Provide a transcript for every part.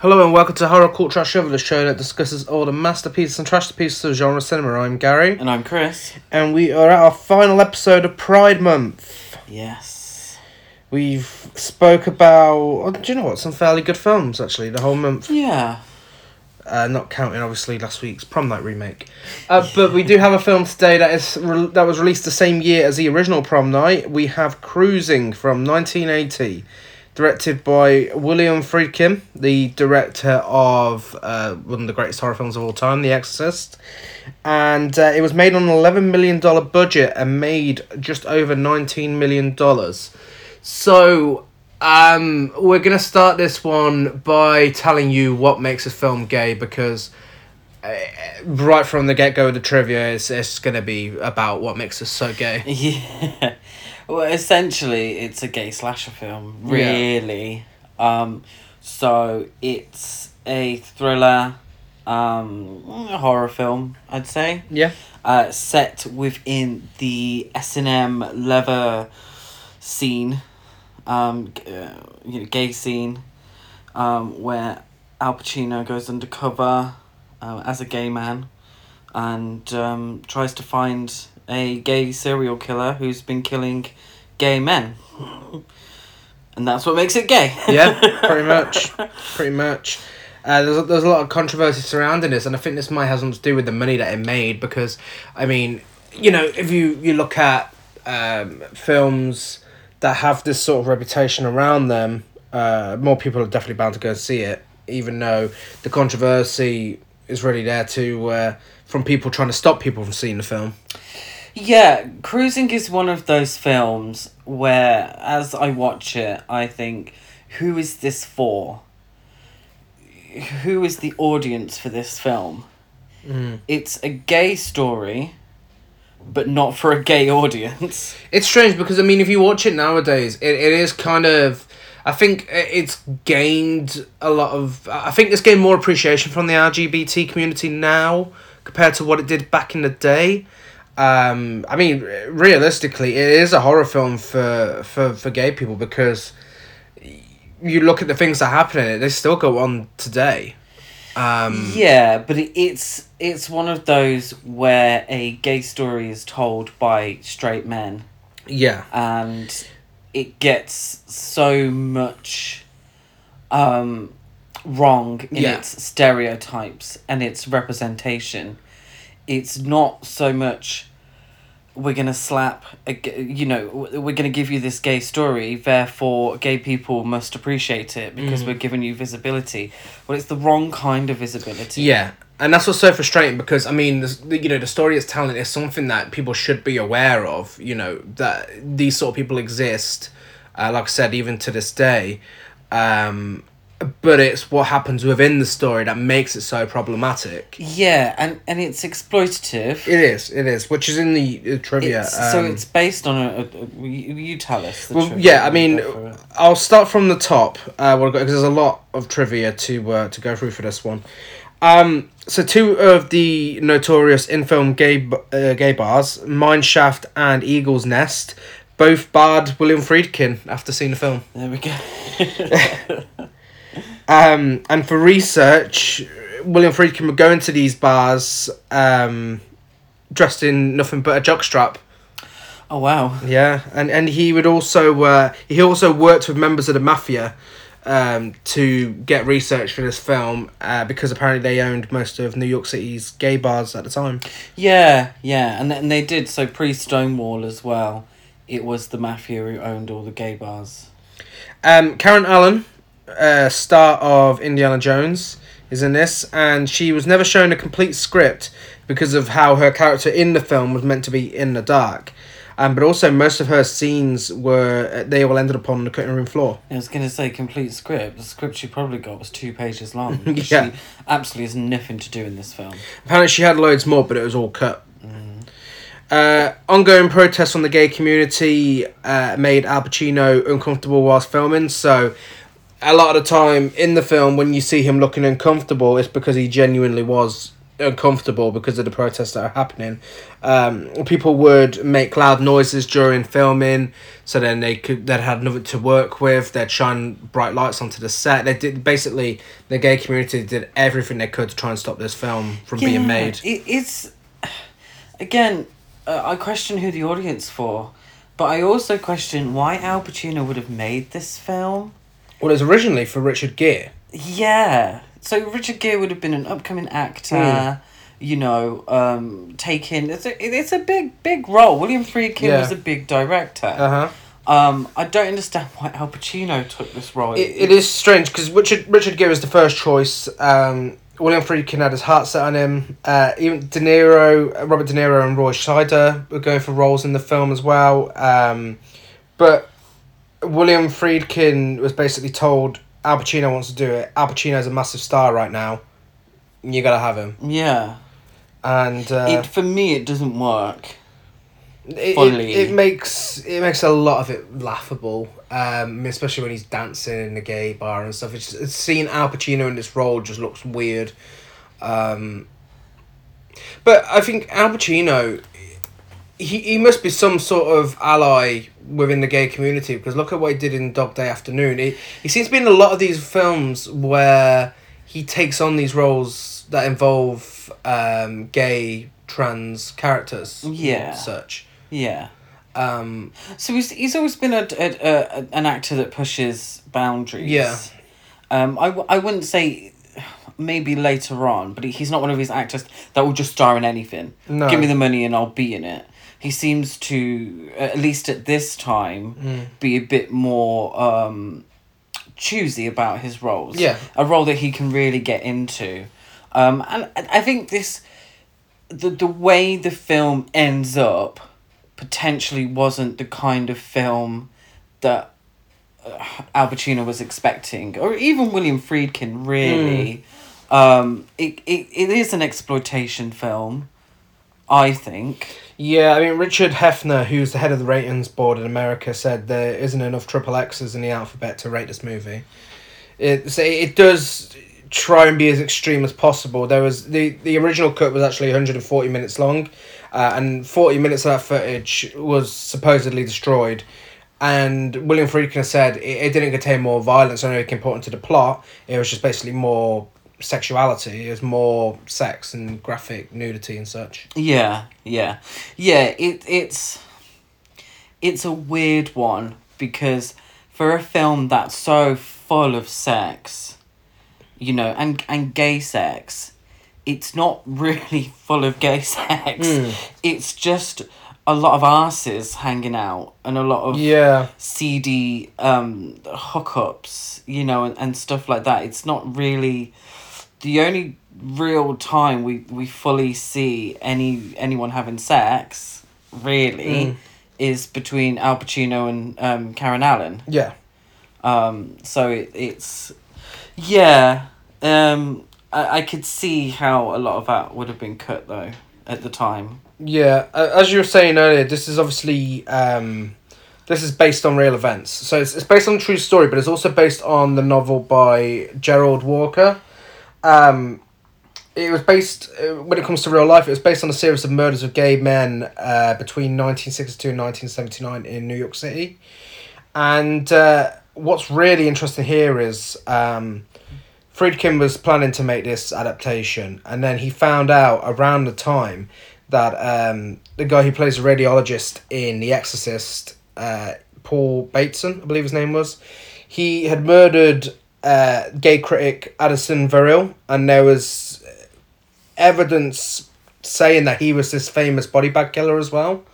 Hello and welcome to Horror Cult Trash Over, the show that discusses all the masterpieces and trash pieces of genre cinema. I'm Gary, And I'm Chris. and we are at our final episode of Pride Month. Yes. We've spoke about, oh, do you know what, some fairly good films actually the whole month. Yeah. Uh, not counting obviously last week's Prom Night remake, uh, but we do have a film today that is re- that was released the same year as the original Prom Night. We have Cruising from nineteen eighty, directed by William Friedkin, the director of uh, one of the greatest horror films of all time, The Exorcist, and uh, it was made on an eleven million dollar budget and made just over nineteen million dollars. So um, we're gonna start this one by telling you what makes a film gay because uh, right from the get go of the trivia, it's, it's gonna be about what makes us so gay. Yeah. Well, essentially, it's a gay slasher film, Yeah. really. Um, so it's a thriller, um, a horror film, I'd say. Yeah. Uh, set within the S and M leather scene, um, g- uh, you know, gay scene, um, where Al Pacino goes undercover uh, as a gay man, and um, tries to find a gay serial killer who's been killing gay men, and that's what makes it gay. Yeah, pretty much, pretty much. Uh, there's a, there's a lot of controversy surrounding this, and I think this might have something to do with the money that it made. Because, I mean, you know, if you you look at um, films that have this sort of reputation around them, uh, more people are definitely bound to go and see it, even though the controversy is really there to uh, from people trying to stop people from seeing the film. Yeah, Cruising is one of those films where, as I watch it, I think, who is this for? Who is the audience for this film? Mm. It's a gay story, but not for a gay audience. It's strange because I mean, if you watch it nowadays, it, it is kind of. I think it's gained a lot of. I think it's gained more appreciation from the LGBT community now compared to what it did back in the day. Um, I mean, realistically, it is a horror film for for for gay people because you look at the things that happen in it; they still go on today. Um, Yeah, but it, it's it's one of those where a gay story is told by straight men. yeah, and it gets so much um wrong in Yeah. its stereotypes and its representation it's not so much we're gonna slap a, you know we're gonna give you this gay story therefore gay people must appreciate it because we're giving you visibility well it's the wrong kind of visibility Yeah, and that's what's so frustrating because I mean, this, you know, the story it's telling is something that people should be aware of. You know that these sort of people exist. Uh, like I said, even to this day, um, but it's what happens within the story that makes it so problematic. yeah and and it's exploitative It is, it is, which is in the uh, trivia. It's, so um, it's based on a, a, a you, you tell us. The Well, yeah, I mean, go for it. I'll start from the top. Uh, because there's a lot of trivia to uh, to go through for this one. Um, so two of the notorious in film gay uh, gay bars, Mineshaft and Eagle's Nest, both barred William Friedkin after seeing the film. there we go. Um, and for research, William Friedkin would go into these bars um, dressed in nothing but a jockstrap. oh wow! Yeah, and and he would also uh, he also worked with members of the mafia um, to get research for this film uh, because apparently they owned most of New York City's gay bars at the time. Yeah, yeah, and and they did so pre Stonewall as well. It was the mafia who owned all the gay bars. Um, Karen Allen, uh, star of Indiana Jones, is in this, and she was never shown a complete script because of how her character in the film was meant to be in the dark. Um, but also, most of her scenes were they all ended up on the cutting room floor. I was gonna say complete script. The script she probably got was two pages long. Yeah. She absolutely has nothing to do in this film. Apparently, she had loads more, but it was all cut. Uh, ongoing protests from the gay community uh, made Al Pacino uncomfortable whilst filming. So, a lot of the time in the film, when you see him looking uncomfortable, it's because he genuinely was uncomfortable because of the protests that are happening. Um, people would make loud noises during filming, so then they could they had nothing to work with. They'd shine bright lights onto the set. They did basically the gay community did everything they could to try and stop this film from being made. It, it's again, uh, I question who the audience for, but I also question why Al Pacino would have made this film. Well, it was originally for Richard Gere. Yeah, so Richard Gere would have been an upcoming actor. Mm. You know, um, taking it's a it's a big big role. William Friedkin Yeah. was a big director. Uh huh. Um, I don't understand why Al Pacino took this role. It, it is strange because Richard Richard Gere was the first choice. Um, William Friedkin had his heart set on him. Uh, even De Niro, uh, Robert De Niro, and Roy Scheider were going for roles in the film as well. Um, but William Friedkin was basically told Al Pacino wants to do it. Al Pacino's a massive star right now. You gotta have him. yeah, And uh, it for me it doesn't work. it, it, it makes it makes a lot of it laughable, um, especially when he's dancing in the gay bar and stuff. It's, it's seeing Al Pacino in this role just looks weird. Um, but I think Al Pacino, he, he must be some sort of ally within the gay community because look at what he did in Dog Day Afternoon. He, he seems to be in a lot of these films where he takes on these roles that involve um, gay, trans characters. Yeah. Such. Yeah. Um, So he's he's always been a, a, a an actor that pushes boundaries. Yeah. Um, I, I wouldn't say maybe later on, but he, he's not one of these actors that will just star in anything. No. Give me the money and I'll be in it. He seems to, at least at this time, Mm. be a bit more um, choosy about his roles. Yeah. A role that he can really get into. Um, and I think this, the, the way the film ends up potentially wasn't the kind of film that uh, Al Pacino was expecting, or even William Friedkin. Really, um, it, it it is an exploitation film. I think. Yeah, I mean, Richard Heffner, who's the head of the ratings board in America, said there isn't enough triple X's in the alphabet to rate this movie. It, so it does try and be as extreme as possible. There was the, the original cut was actually 140 minutes long, uh, and 40 minutes of that footage was supposedly destroyed. And William Friedkin said it, it didn't contain more violence or anything important to the plot. It was just basically more sexuality. is more sex and graphic nudity and such. Yeah, yeah, yeah. It it's it's a weird one because for a film that's so full of sex, you know, and and gay sex, it's not really full of gay sex. Mm. It's just a lot of asses hanging out and a lot of Yeah. seedy um hookups, you know, and, and stuff like that. It's not really the only real time we, we fully see any anyone having sex, really, Mm. is between Al Pacino and um Karen Allen. Yeah. Um so it, it's yeah. Um I, I could see how a lot of that would have been cut though at the time. Yeah, as you were saying earlier, this is obviously um, this is based on real events. So it's, it's based on a true story, but it's also based on the novel by Gerald Walker. Um, it was based uh, when it comes to real life. It was based on a series of murders of gay men uh, between nineteen sixty two and nineteen seventy nine in New York City. And uh, what's really interesting here is um, Friedkin was planning to make this adaptation, and then he found out around the time that um, the guy who plays a radiologist in The Exorcist, uh, Paul Bateson, I believe his name was, he had murdered uh, gay critic Addison Verrill, and there was evidence saying that he was this famous body bag killer as well.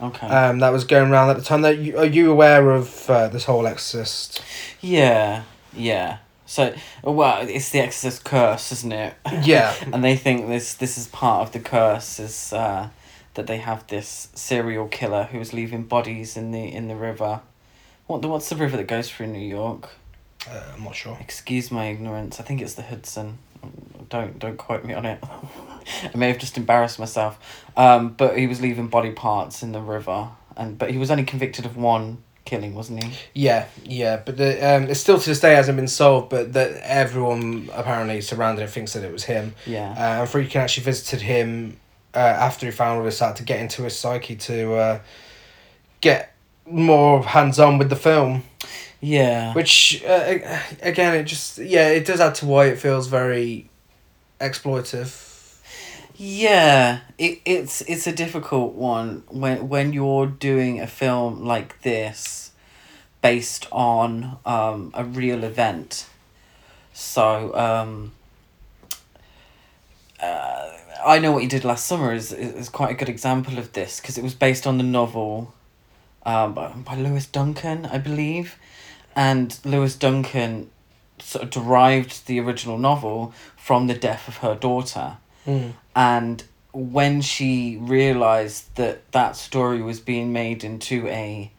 Okay. Um, that was going around at the time. That you, are you aware of uh, this whole Exorcist? Yeah, yeah. So, well, it's the Exorcist curse, isn't it? Yeah. and they think this this is part of the curse is uh, that they have this serial killer who's leaving bodies in the in the river. What the what's the river that goes through New York? Uh, I'm not sure. Excuse my ignorance. I think it's the Hudson. Don't don't quote me on it. I may have just embarrassed myself. Um, but he was leaving body parts in the river, and but he was only convicted of one killing, wasn't he? Yeah, yeah, but the um, it still to this day hasn't been solved. But that everyone apparently surrounding it thinks that it was him. Yeah. Uh, and Friedkin actually visited him uh, after he found all this out to get into his psyche to uh, get more hands on with the film. Yeah. Which uh, again, it just yeah, it does add to why it feels very exploitive. Yeah, it, it's it's a difficult one when when you're doing a film like this, based on um, a real event. So um, uh, I know what you did last summer is is quite a good example of this because it was based on the novel, um, by, by Lois Duncan, I believe, and Lois Duncan sort of derived the original novel from the death of her daughter Mm. and when she realized that that story was being made into a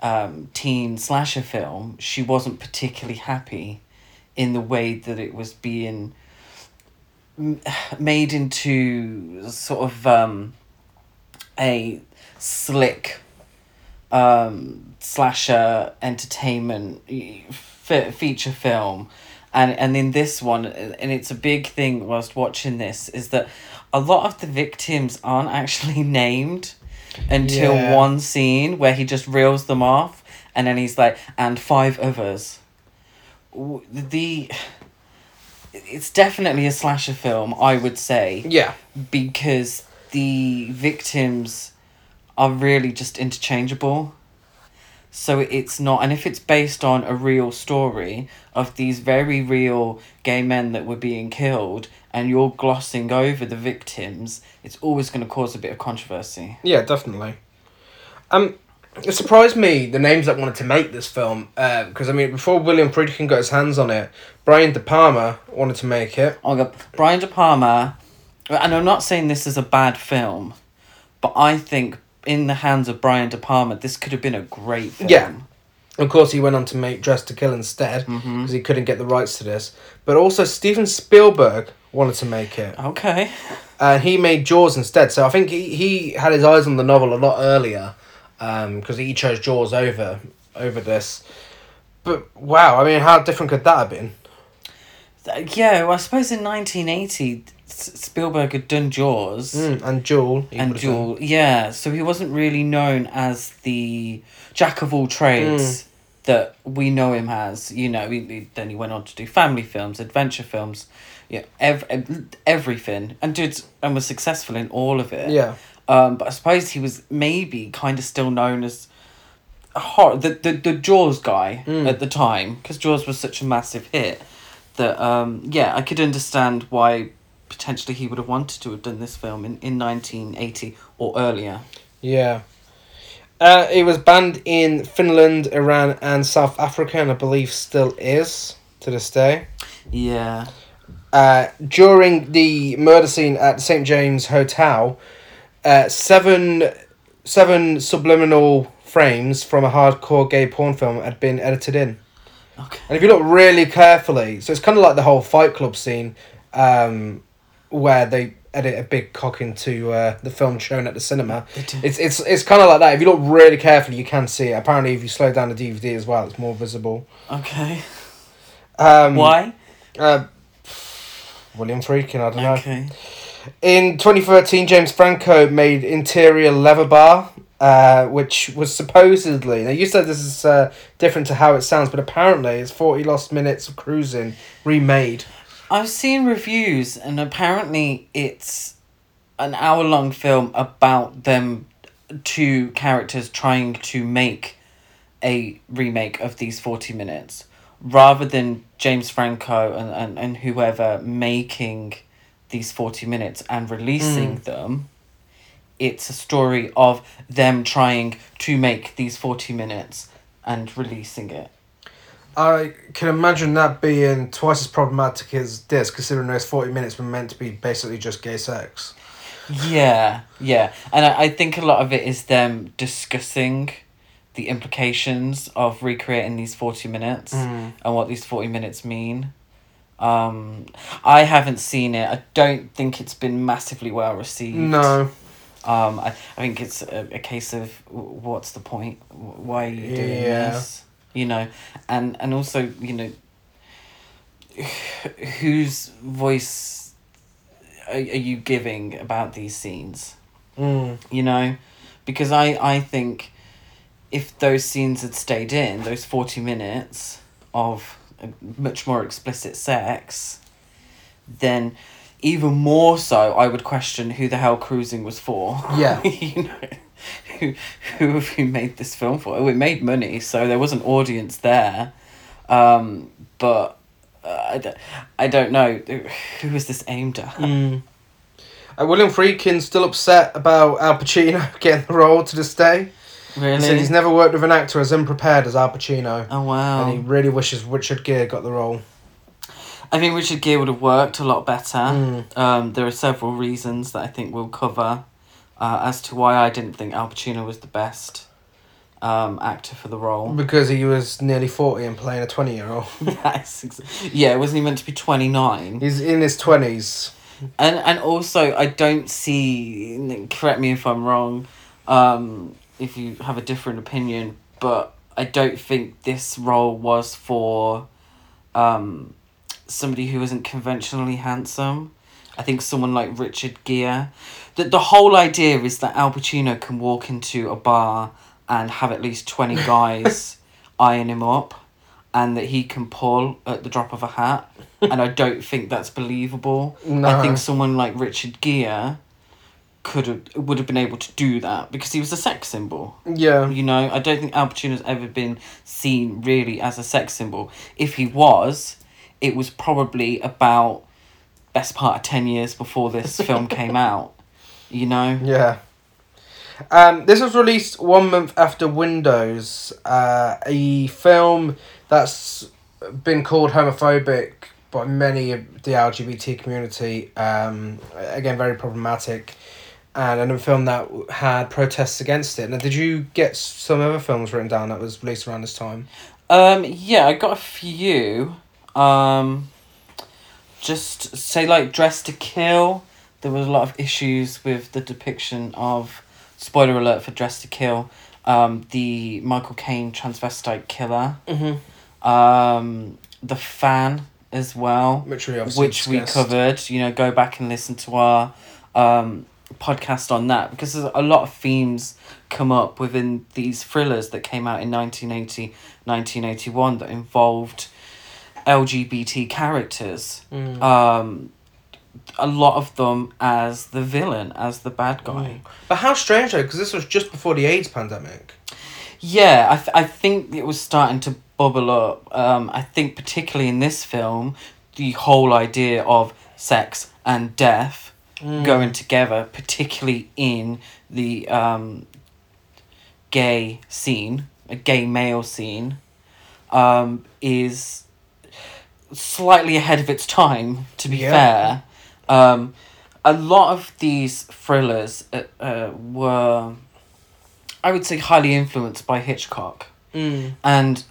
um, teen slasher film, she wasn't particularly happy in the way that it was being made into sort of um, a slick um, slasher entertainment fe- feature film and and in this one and it's a big thing whilst watching this is that a lot of the victims aren't actually named until Yeah. one scene where he just reels them off and then he's like and five others the it's definitely a slasher film i would say Yeah, because the victims are really just interchangeable. So it's not, and if it's based on a real story of these very real gay men that were being killed, and you're glossing over the victims, it's always going to cause a bit of controversy. yeah, definitely. Um, it surprised me the names that wanted to make this film because I mean before William Friedkin got his hands on it, Brian De Palma wanted to make it. Oh god, Brian De Palma, and I'm not saying this is a bad film, but I think in the hands of Brian De Palma, this could have been a great film. Yeah. Of course, he went on to make Dress to Kill instead because Mhm. he couldn't get the rights to this. But also, Steven Spielberg wanted to make it. Okay. and he made Jaws instead. So I think he, he had his eyes on the novel a lot earlier, because he chose Jaws over over this. But wow, I mean, how different could that have been? Yeah, well, I suppose in 1980, S- Spielberg had done Jaws Mm, and Duel. and done. Duel. Yeah, so he wasn't really known as the jack of all Mm. trades that we know him as. You know, he, he- then he went on to do family films, adventure films, yeah, ev- ev- everything, and did and was successful in all of it. Yeah. Um, but I suppose he was maybe kind of still known as a horror, the, the, the Jaws guy Mm. at the time, because Jaws was such a massive hit that, um, yeah, I could understand why potentially he would have wanted to have done this film in, in 1980 or earlier. Yeah. Uh, it was banned in Finland, Iran, and South Africa, and I believe still is to this day. Yeah. Uh, during the murder scene at the St James Hotel, uh, seven seven subliminal frames from a hardcore gay porn film had been edited in. Okay. And if you look really carefully, so it's kind of like the whole Fight Club scene, um, where they edit a big cock into uh, the film shown at the cinema. It's it's it's kind of like that. If you look really carefully, you can see it. Apparently, if you slow down the DVD as well, it's more visible. Okay. Um, Why? Uh, William Friedkin, I don't know. Okay. In 2013, James Franco made Interior Leather Bar, uh, which was supposedly. Now, you said this is uh, different to how it sounds, but apparently it's 40 lost minutes of cruising remade. I've seen reviews, and apparently it's an hour long film about them two characters trying to make a remake of these 40 minutes rather than James Franco and, and, and whoever making these 40 minutes and releasing mm. them. It's a story of them trying to make these 40 minutes and releasing it. I can imagine that being twice as problematic as this, considering those 40 minutes were meant to be basically just gay sex. Yeah, yeah. And I, I think a lot of it is them discussing the implications of recreating these 40 minutes Mm. and what these 40 minutes mean. Um, I haven't seen it. I don't think it's been massively well received. No. Um, I, I think it's a, a case of what's the point? Why are you doing Yeah. this? You know, and and also you know, whose voice are, are you giving about these scenes? Mm. You know, because I I think if those scenes had stayed in those forty minutes of much more explicit sex, then even more so I would question who the hell cruising was for. Yeah. you know, who who have you made this film for? We made money, so there was an audience there, um, but. Uh, I, don't, I don't know who is this aimed at. Mm. Uh, William Friedkin's still upset about Al Pacino getting the role to this day. He said Really? he's never worked with an actor as unprepared as Al Pacino. Oh wow! And he really wishes Richard Gere got the role. I think Richard Gere would have worked a lot better. Mm. Um, there are several reasons that I think we'll cover uh, as to why I didn't think Al Pacino was the best um, actor for the role. Because he was nearly 40 and playing a 20 year old. Yes, ex- yeah, wasn't he meant to be 29? He's in his 20s. And, and also, I don't see, correct me if I'm wrong, um, if you have a different opinion, but I don't think this role was for um, somebody who isn't conventionally handsome. I think someone like Richard Gere. The, the whole idea is that Al Pacino can walk into a bar and have at least 20 guys eyeing him up and that he can pull at the drop of a hat. And I don't think that's believable. I think someone like Richard Gere could have would have been able to do that because he was a sex symbol. Yeah. You know, I don't think Al Pacino's ever been seen really as a sex symbol. If he was, it was probably about best part of ten years before this film came out. You know? Yeah. Um, this was released one month after Windows, uh, a film that's been called homophobic by many of the LGBT community. Um, again, very problematic, and a film that had protests against it. Now, did you get some other films written down that was released around this time? Um, yeah, I got a few. Um, just say like Dress to Kill. There was a lot of issues with the depiction of spoiler alert for Dress to Kill. Um, the Michael Caine transvestite killer. Mm-hmm. Um, the fan as well, Which we which we covered. You know, go back and listen to our um podcast on that because there's a lot of themes come up within these thrillers that came out in 1980 1981 that involved lgbt characters Mm. um a lot of them as the villain as the bad guy But how strange though, because this was just before the AIDS pandemic. Yeah, I, th- I think it was starting to bubble up. Um, I think, particularly in this film, the whole idea of sex and death Mm. going together, particularly in the um, gay scene, a gay male scene, um, is slightly ahead of its time, to be Yeah. fair. Um, a lot of these thrillers uh, uh, were, I would say, highly influenced by Hitchcock. Mm. And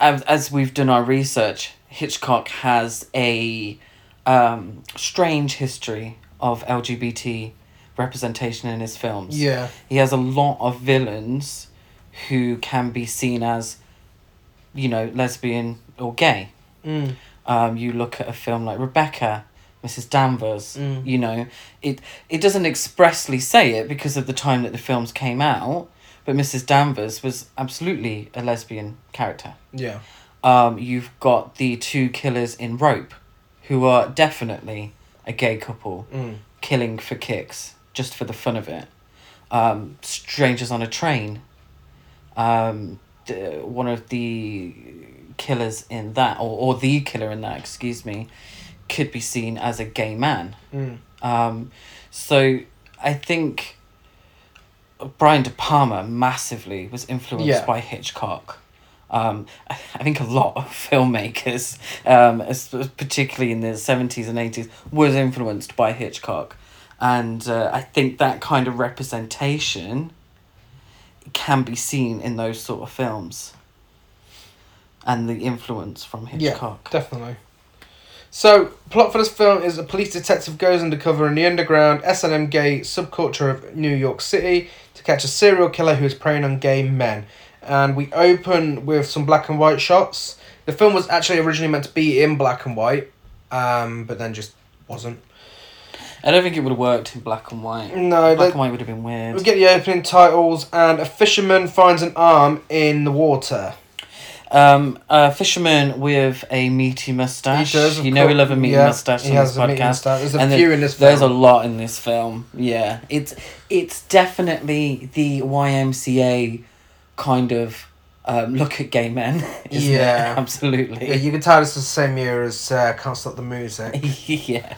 as, as we've done our research, Hitchcock has a um, strange history of LGBT representation in his films. Yeah. He has a lot of villains who can be seen as, you know, lesbian or gay. Mm. Um, you look at a film like Rebecca, Mrs. Danvers. Mm. You know, it it doesn't expressly say it because of the time that the films came out, but Mrs. Danvers was absolutely a lesbian character. Yeah. Um, you've got the two killers in Rope, who are definitely a gay couple, Mm. killing for kicks, just for the fun of it. Um, Strangers on a Train. Um, the, one of the killers in that, or, or the killer in that, excuse me, could be seen as a gay man. Mm. Um, so I think Brian De Palma massively was influenced Yeah. by Hitchcock. Um, I I think a lot of filmmakers, um, particularly in the seventies and eighties, was influenced by Hitchcock, and uh, I think that kind of representation can be seen in those sort of films, and the influence from Hitchcock. Yeah. Definitely. So, plot for this film is a police detective goes undercover in the underground S&M gay subculture of New York City to catch a serial killer who is preying on gay men. And we open with some black and white shots. The film was actually originally meant to be in black and white, um, but then just wasn't. I don't think it would have worked in black and white. No, Black and white would have been weird. we get the opening titles, and a fisherman finds an arm in the water. Um, a fisherman with a meaty mustache. He does, you know we course. love a meaty Yeah, mustache he on has this podcast. There's a and few there- in this There's a lot in this film. Yeah, it's it's definitely the YMCA kind of um, look at gay men. Yeah. it? absolutely. Yeah, you can tell this is the same year as uh, Can't Stop the Music. yeah,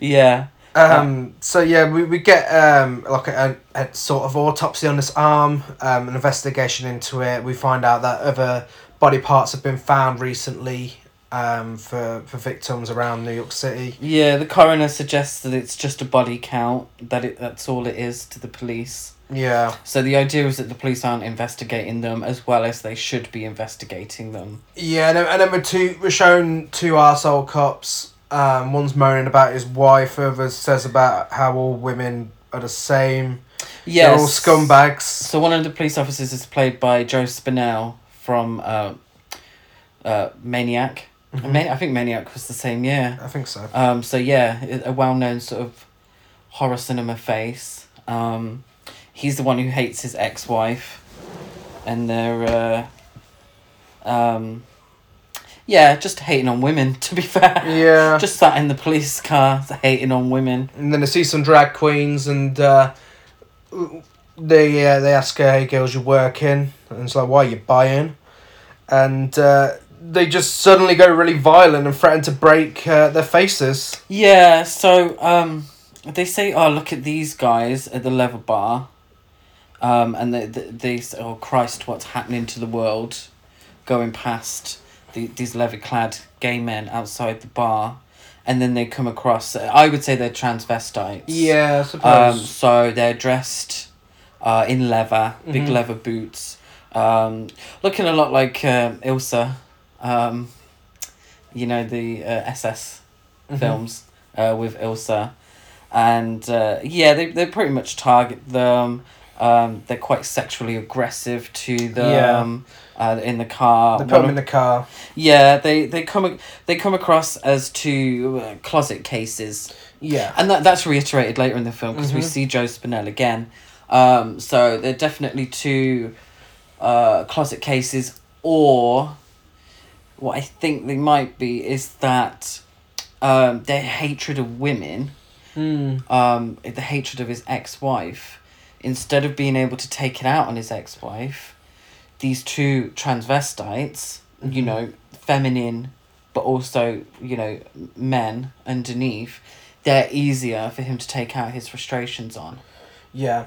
yeah. Um, so yeah, we, we get um, like a, a sort of autopsy on this arm, um, an investigation into it. We find out that other body parts have been found recently um, for, for victims around New York City. Yeah, the coroner suggests that it's just a body count, that it that's all it is to the police. Yeah, So the idea is that the police aren't investigating them as well as they should be investigating them. yeah, and then, and then we're two we're shown two arsehole cops. Um, one's moaning about his wife. Other says about how all women are the same. Yes. They're all scumbags. So one of the police officers is played by Joe Spinell from uh, uh, Maniac. Mhm. Ma- I think Maniac was the same year. I think so. Um, so yeah, a well known sort of horror cinema face. Um, he's the one who hates his ex wife, and they're uh, um, yeah, just hating on women. To be fair, Yeah. just sat in the police car hating on women. and then I see some drag queens, and uh, they uh, they ask her, "Hey girls, you working?" And it's like, "Why are you buying?" And uh, they just suddenly go really violent and threaten to break uh, their faces. Yeah, so um, they say, "Oh, look at these guys at the leather bar," um, and they they, they say, "Oh Christ, what's happening to the world?" Going past the, these leather clad gay men outside the bar, and then they come across. I would say they're transvestites. Yeah, I Um, suppose. so they're dressed uh, in leather, big Mhm. leather boots, um, looking a lot like uh, Ilsa, um, you know, the uh, SS Mhm. films uh, with Ilsa. And uh, yeah, they, they pretty much target them. Um, they're quite sexually aggressive to them uh, in the car. They put them in the car. yeah, they, they come they come across as two uh, closet cases. Yeah. And that, that's reiterated later in the film because we Mhm. see Joe Spinell again. Um, so they're definitely two uh, closet cases, or what I think they might be is that um, their hatred of women, Mm. um, the hatred of his ex wife, instead of being able to take it out on his ex wife, these two transvestites, you Mhm. know, feminine, but also, you know, men underneath, they're easier for him to take out his frustrations on. Yeah.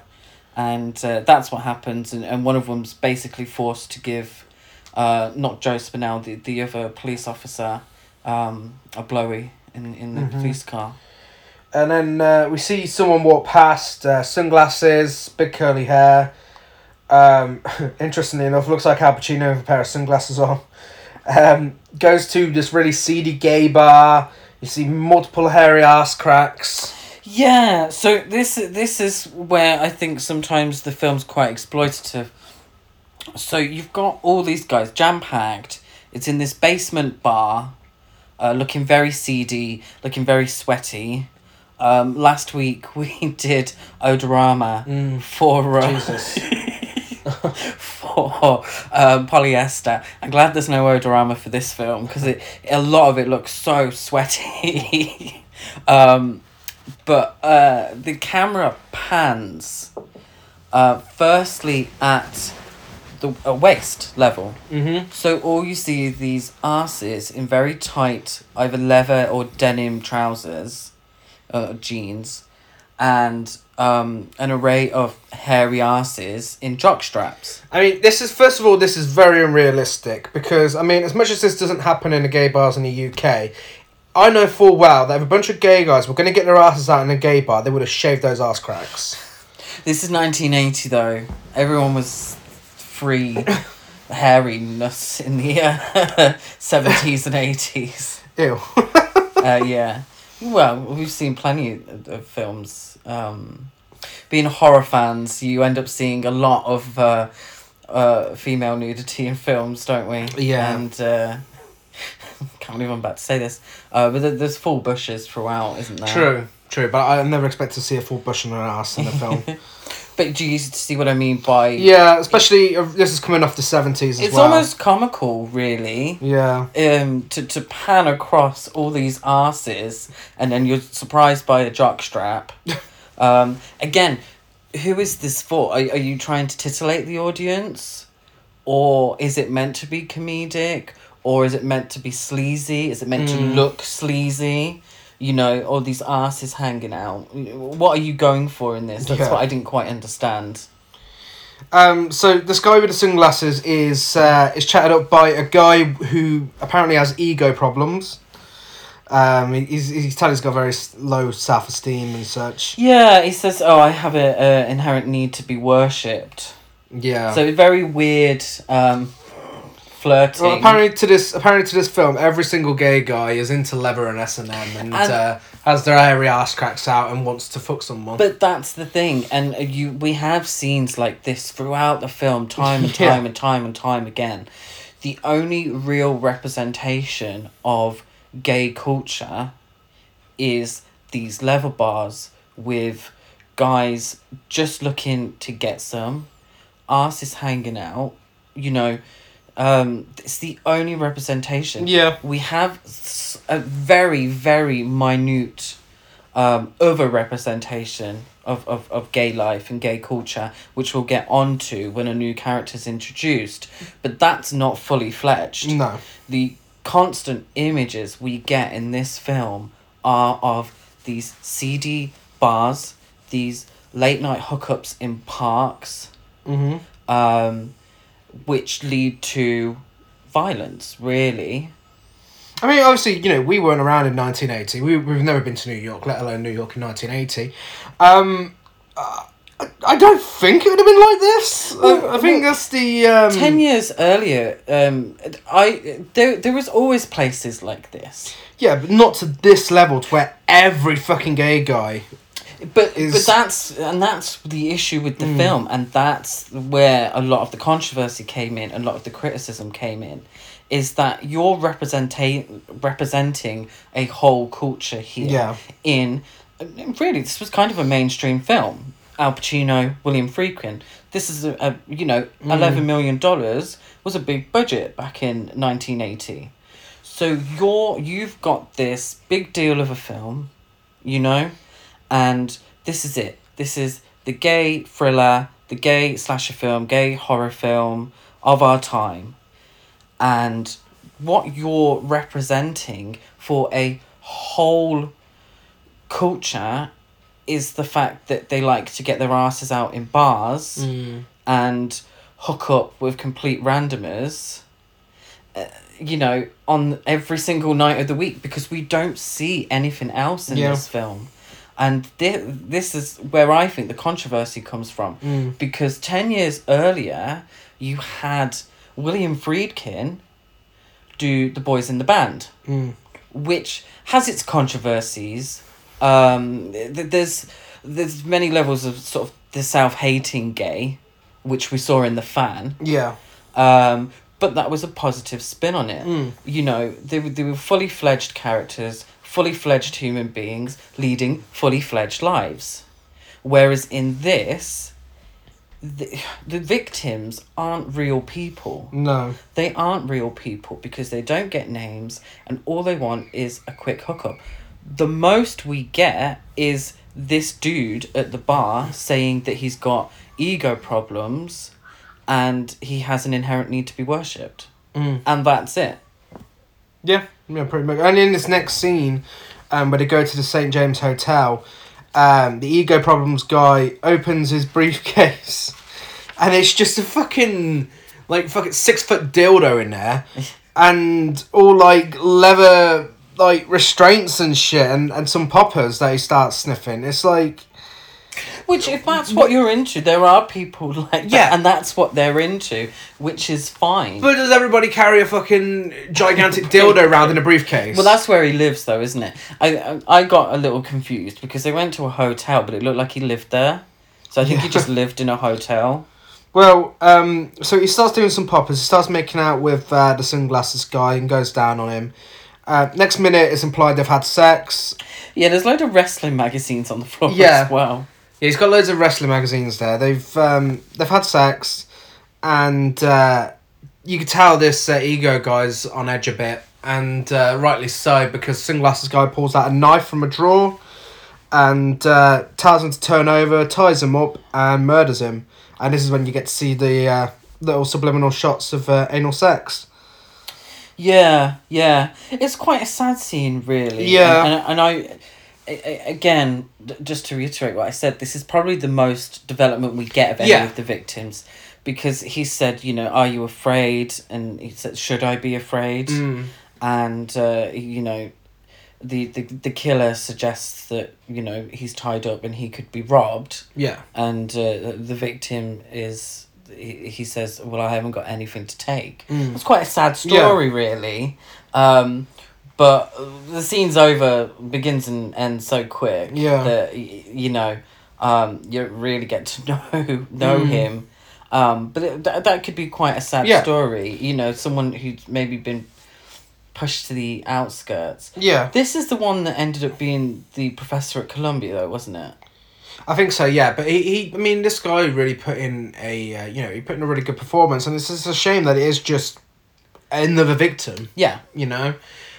And uh, that's what happens. And, and one of them's basically forced to give, uh, not Joe Spinell, the, the other police officer, um, a blowy in, in the Mhm. police car. And then uh, we see someone walk past, uh, sunglasses, big curly hair. Um, interestingly enough, looks like Al Pacino with a pair of sunglasses on. Um, goes to this really seedy gay bar. You see multiple hairy ass cracks. Yeah, so this this is where I think sometimes the film's quite exploitative. So you've got all these guys jam packed. It's in this basement bar, uh, looking very seedy, looking very sweaty. Um, last week we did Odorama Mm, for uh, Jesus. for um, polyester. I'm glad there's no odorama for this film because it a lot of it looks so sweaty. um, but uh, the camera pans. Uh, firstly at the uh, waist level. mm-hmm. So all you see is these asses in very tight, either leather or denim trousers, uh, jeans, and um, an array of hairy asses in jock straps. I mean, this is first of all, this is very unrealistic because I mean, as much as this doesn't happen in the gay bars in the UK, I know full well that if a bunch of gay guys were going to get their asses out in a gay bar, they would have shaved those ass cracks. This is 1980 though. Everyone was free hairiness in the uh, 70s and 80s. Ew. uh, yeah. Well, we've seen plenty of, of films. Um, being horror fans, you end up seeing a lot of uh, uh, female nudity in films, don't we? Yeah. And uh, can't believe I'm about to say this, uh, but there- there's full bushes throughout, isn't there? True, true. But I never expect to see a full bush on an ass in a film. But do you see what I mean by? yeah, especially uh, this is coming off the seventies as It's well. almost comical, really. Yeah. um to, to pan across all these asses and then you're surprised by a jockstrap. um again, who is this for? Are, are you trying to titillate the audience? Or is it meant to be comedic? Or is it meant to be sleazy? Is it meant to Mm. look sleazy? You know, all these asses hanging out. What are you going for in this? That's Yeah. what I didn't quite understand. Um, so this guy with the sunglasses is uh, is chatted up by a guy who apparently has ego problems. Um, he- he's he's telling he's got very low self esteem and such. Yeah, he says, "Oh, I have a, a inherent need to be worshipped." Yeah. So very weird um, flirting. well, apparently to this apparently to this film, every single gay guy is into leather and S and M and uh, has their hairy ass cracks out and wants to fuck someone. but that's the thing, and uh, you we have scenes like this throughout the film, time and Yeah. time and time and time again. The only real representation of gay culture is these leather bars with guys just looking to get some, asses hanging out. You know, um, it's the only representation. yeah. we have a very very minute um, over representation of, of, of gay life and gay culture which we'll get onto when a new character is introduced but that's not fully fledged No. the constant images we get in this film are of these seedy bars these late night hookups in parks Mm-hmm. um, which lead to violence really I mean, obviously, you know, we weren't around in 1980. We, we've never been to New York, let alone New York in 1980. Um, uh, I, I don't think it would have been like this. I, I think that's the. Um, 10 years earlier um i there there was always places like this Yeah, but not to this level to where every fucking gay guy. But Is- but that's and that's the issue with the hmm. film and that's where a lot of the controversy came in a lot of the criticism came in is that you're representing representing a whole culture here Yeah. in really this was kind of a mainstream film. Al pacino william friedkin. This is a, a you know hmm. 11 million dollars was a big budget back in 1980 so you're you've got this big deal of a film you know and this is it. This is the gay thriller the gay slasher film gay horror film of our time. And what you're representing for a whole culture is the fact that they like to get their asses out in bars and hook up with complete randomers uh, you know on every single night of the week because we don't see anything else in Yeah. this film and thi- this is where i think the controversy comes from Mm. because 10 years earlier you had william friedkin do the boys in the band Mm. which has its controversies. Um, th- there's there's many levels of sort of the self hating gay, which we saw in the fan. Yeah. Um, but that was a positive spin on it. Mm. You know, they they were fully fledged characters, fully fledged human beings leading fully fledged lives. Whereas in this, the, the victims aren't real people. No. They aren't real people because they don't get names and all they want is a quick hookup. The most we get is this dude at the bar saying that he's got ego problems and he has an inherent need to be worshipped. Mm. And that's it. Yeah, yeah, pretty much. And in this next scene, um, where they go to the St James Hotel, um, the ego problems guy opens his briefcase, and it's just a fucking like fucking six foot dildo in there, and all like leather like restraints and shit, and, and some poppers that he starts sniffing. It's like Which, if that's what you're into, there are people like that, Yeah. and that's what they're into, which is fine. But does everybody carry a fucking gigantic dildo around in a briefcase? well, that's where he lives, though, isn't it? I I I got a little confused because they went to a hotel, but it looked like he lived there. So I think he Yeah. just lived in a hotel. Well, um, so he starts doing some poppers. He starts making out with uh, the sunglasses guy and goes down on him. Uh, next minute, it's implied they've had sex. Yeah, there's a load of wrestling magazines on the floor Yeah. as well. Yeah, he's got loads of wrestling magazines there. They've um, they've had sex, and uh, you can tell this uh, ego guy's on edge a bit, and uh, rightly so because sunglasses guy pulls out a knife from a drawer, and uh, tells him to turn over, ties him up, and murders him. And this is when you get to see the uh, little subliminal shots of uh, anal sex. Yeah, yeah. It's quite a sad scene, really. Yeah. And, and, and I, again, just to reiterate what I said, this is probably the most development we get of any Yeah. of the victims. Because he said, you know, are you afraid? And he said, should I be afraid? And, uh, you know, the, the, the killer suggests that, you know, he's tied up and he could be robbed. Yeah. And uh, the victim is, he, he says, well, I haven't got anything to take. Mm. It's quite a sad story, really. Um, but the scene's over, begins and ends so quick Yeah. that you know um, you really get to know know Mm. him. Um, but it, that that could be quite a sad Yeah. story. You know, someone who's maybe been pushed to the outskirts. Yeah. This is the one that ended up being the professor at Columbia, though, wasn't it? I think so, yeah. But he, he I mean, this guy really put in a, uh, you know, he put in a really good performance, and it's just a shame that it is just another victim, Yeah. you know.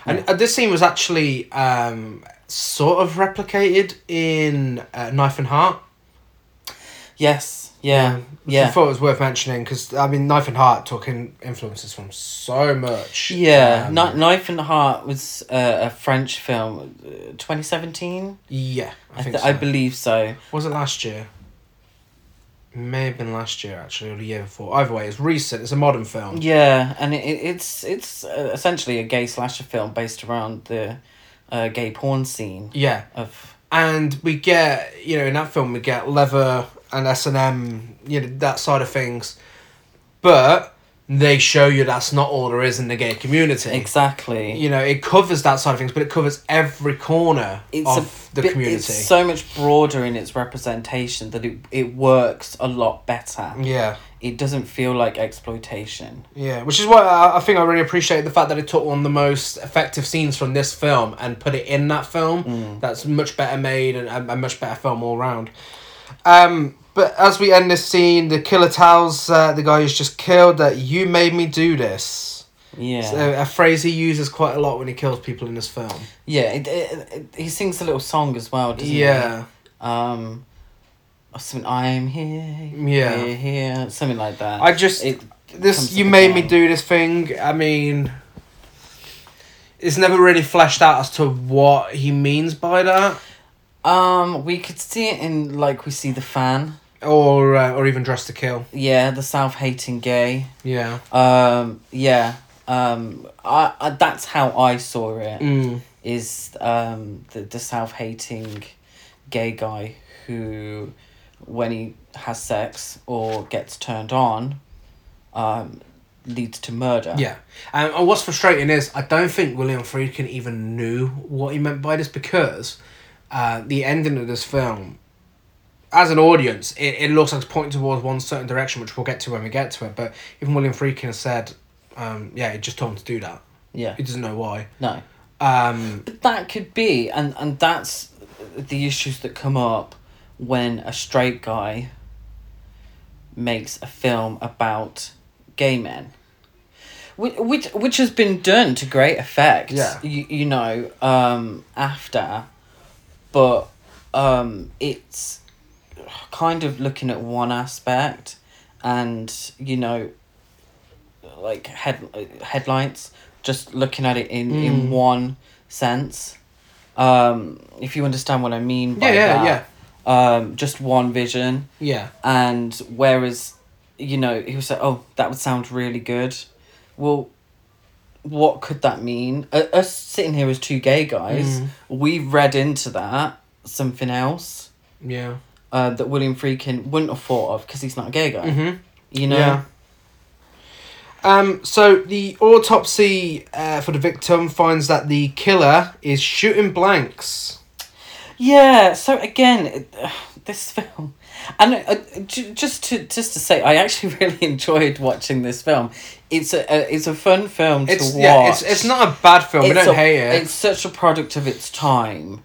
And uh, this scene was actually um, sort of replicated in uh, Knife and Heart. Yes. Yeah. Yeah. I thought it was worth mentioning because I mean, Knife and Heart took in influences from so much. Yeah, um, Kni- Knife and Heart was uh, a French film, twenty seventeen. yeah, I I, think th- so. I believe so. Was it last year? May have been last year actually, or the year before. Either way, it's recent. It's a modern film. Yeah, and it, it- it's it's uh, essentially a gay slasher film based around the uh, gay porn scene Yeah, of and we get you know in that film we get leather and S and M, you know that side of things, but they show you that's not all there is in the gay community. exactly. You know, it covers that side of things, but it covers every corner It's of the bit- community. It's so much broader in its representation that it it works a lot better. yeah. It doesn't feel like exploitation. Yeah, which is why I, I think I really appreciate the fact that it took one of the most effective scenes from this film and put it in that film. Mm. That's much better made and a, a much better film all round. Um, but as we end this scene, the killer tells uh, the guy who's just killed that you made me do this. Yeah. It's a, phrase he uses quite a lot when he kills people in this film. Yeah, it, it, it, he sings a little song as well, doesn't he? Yeah, Um, or something. I am here. Yeah. Here, here. Something like that. I just It this you made me do this thing. I mean, it's never really fleshed out as to what he means by that. Um, we could see it in like we see the fan. or uh, or even Dressed to Kill. Yeah, the self-hating gay. Yeah. Um, yeah. Um, I, I that's how I saw it. Mm. Is um the the self-hating gay guy who, when he has sex or gets turned on, um, leads to murder. Yeah. Um, and what's frustrating is I don't think William Friedkin even knew what he meant by this because uh, the ending of this film, as an audience, it, it looks like it's pointing towards one certain direction, which we'll get to when we get to it. But even William Friedkin has said, um, yeah, he just told him to do that. Yeah. He doesn't know why. No. Um, But that could be, and and that's the issues that come up when a straight guy makes a film about gay men. Which, which, which has been done to great effect, Yeah. you, you know, um, after, but um, it's kind of looking at one aspect and, you know, like head headlights, just looking at it in, in Mm. one sense. Um, if you understand what I mean by yeah, yeah, that. yeah, Um, just one vision. yeah. And whereas, you know, he was like, oh, that would sound really good. Well, what could that mean? Uh, us sitting here as two gay guys, Mm. we've read into that something else. Yeah. uh, that William Friedkin wouldn't have thought of because he's not a gay guy. Mm-hmm. You know. Yeah. Um, so the autopsy uh, for the victim finds that the killer is shooting blanks. Yeah. So again, it- uh, this film, and uh, just to just to say, I actually really enjoyed watching this film. It's a, a it's a fun film to It's watch. yeah, it's it's not a bad film. we It's don't a- hate it. It's such a product of its time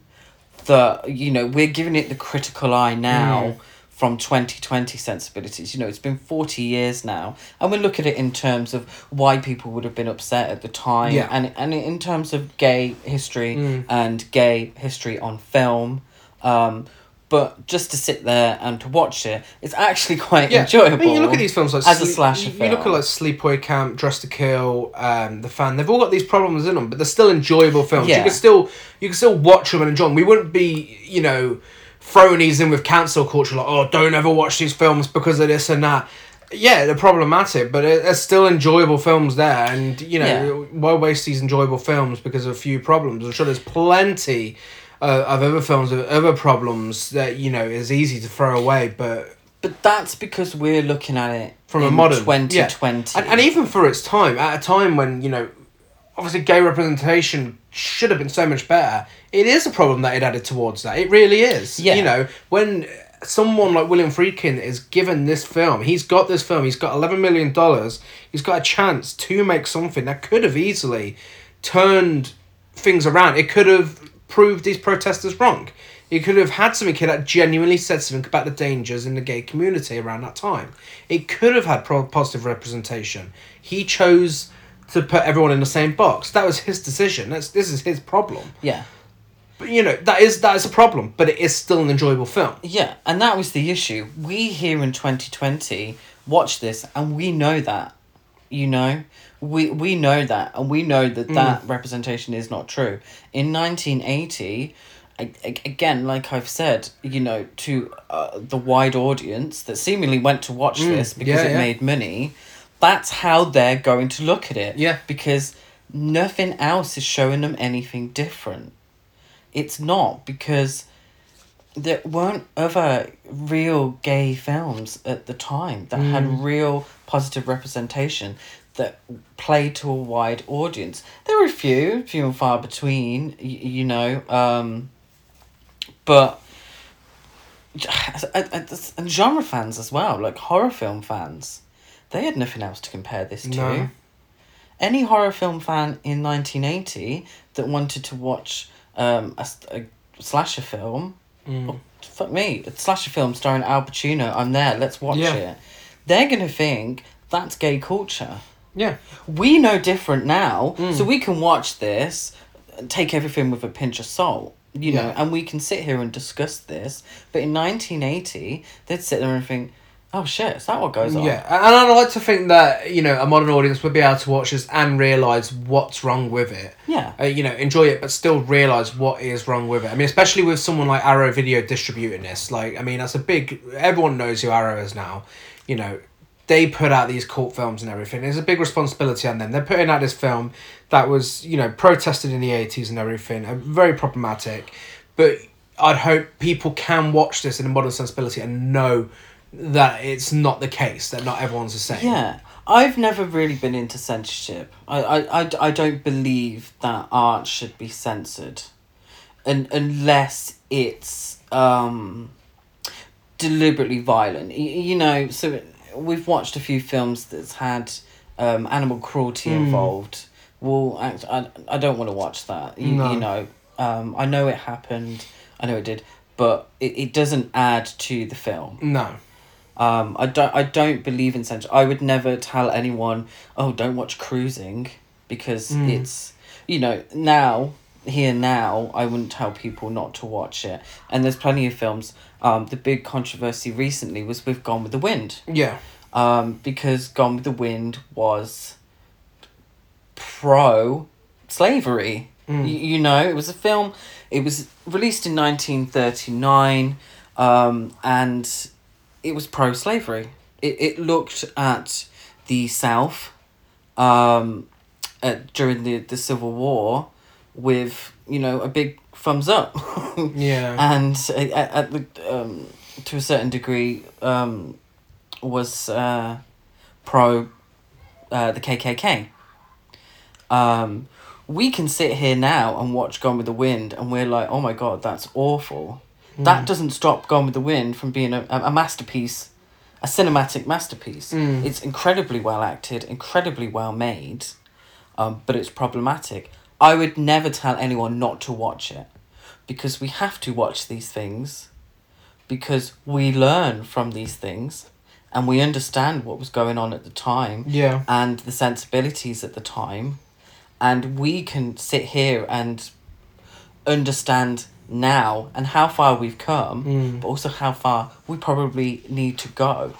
that you know we're giving it the critical eye now Mm. from twenty twenty sensibilities. You know, it's been forty years now, and we look at it in terms of why people would have been upset at the time, Yeah. and and in terms of gay history Mm. and gay history on film. Um, but just to sit there and to watch it, it's actually quite yeah, enjoyable. I mean, you look at these films like as a Sleep- slasher You, you look at like Sleepaway Camp, Dressed to Kill, um, The Fan. They've all got these problems in them, but they're still enjoyable films. You can still you can still watch them and enjoy them. We wouldn't be you know throwing these in with cancel culture like oh don't ever watch these films because of this and that. Yeah, they're problematic, but it- there's still enjoyable films there, and you know Yeah. why waste these enjoyable films because of a few problems? I'm sure there's plenty. Uh, of other films with other problems that you know is easy to throw away, but But that's because we're looking at it From a modern- twenty yeah. twenty. And, and even for its time, at a time when, you know, obviously gay representation should have been so much better, it is a problem that it added towards that. It really is. Yeah. You know, when someone like William Friedkin is given this film, he's got this film, he's got $11 million, he's got a chance to make something that could have easily turned things around. It could have proved these protesters wrong. It could have had something here that genuinely said something about the dangers in the gay community around that time. It could have had pro- positive representation. He chose to put everyone in the same box. That was his decision. That's this is his problem. yeah. But you know that is that is a problem. But it is still an enjoyable film. Yeah, and that was the issue. We here in 2020 watch this and we know that. You know? We we know that and we know that that mm. representation is not true. In 1980, a- a- again like I've said, you know, to uh, the wide audience that seemingly went to watch mm. this because yeah, it yeah. made money, that's how they're going to look at it. Yeah. Because nothing else is showing them anything different. It's not because there weren't other real gay films at the time that had mm. real positive representation that played to a wide audience. There were a few, few and far between, y- you know, um, but and- genre fans as well, like horror film fans, they had nothing else to compare this to. No. Any horror film fan in nineteen eighty that wanted to watch um, a, a slasher film, oh, fuck me, a slasher film starring Al Pacino, I'm there, let's watch Yeah. it. They're gonna think that's gay culture. Yeah. We know different now, Mm. so we can watch this, take everything with a pinch of salt, you know, and we can sit here and discuss this. But in 1980, they'd sit there and think, oh shit, is that what goes on? Yeah, and I'd like to think that you know a modern audience would be able to watch this and realize what's wrong with it. Yeah. Uh, you know, enjoy it, but still realize what is wrong with it. I mean, especially with someone like Arrow Video distributing this. Like, I mean, that's a big. Everyone knows who Arrow is now. You know, they put out these cult films and everything. There's a big responsibility on them. They're putting out this film that was, you know, protested in the eighties and everything. Uh, very problematic, but I'd hope people can watch this in a modern sensibility and know that it's not the case. That not everyone's the same. Yeah. I've never really been into censorship. I, I, I, I don't believe that art should be censored. Un unless it's um, deliberately violent. Y- you know, so we've watched a few films that's had um, animal cruelty Hmm. involved. Well, act- I, I don't want to watch that. You, No. you know, um, I know it happened. I know it did. But it, it doesn't add to the film. No. Um, I don't. I don't believe in censor. I would never tell anyone, "Oh, don't watch Cruising," because Mm. it's you know now here now. I wouldn't tell people not to watch it. And there's plenty of films. Um, the big controversy recently was with Gone with the Wind. Yeah. Um, because Gone with the Wind was pro slavery. Mm. Y- you know, it was a film. It was released in nineteen thirty nine, um, and it was pro slavery. It it looked at the South, um, at, during the the Civil War, with you know a big thumbs up. Yeah. and uh, at, at the um, to a certain degree, um, was uh, pro uh, the KKK. Um, we can sit here now and watch Gone with the Wind, and we're like, oh my god, that's awful. That doesn't stop Gone with the Wind from being a, a masterpiece, a cinematic masterpiece. Mm. It's incredibly well acted, incredibly well made, um, but it's problematic. I would never tell anyone not to watch it because we have to watch these things because we learn from these things and we understand what was going on at the time Yeah. and the sensibilities at the time and we can sit here and understand now and how far we've come Mm. but also how far we probably need to go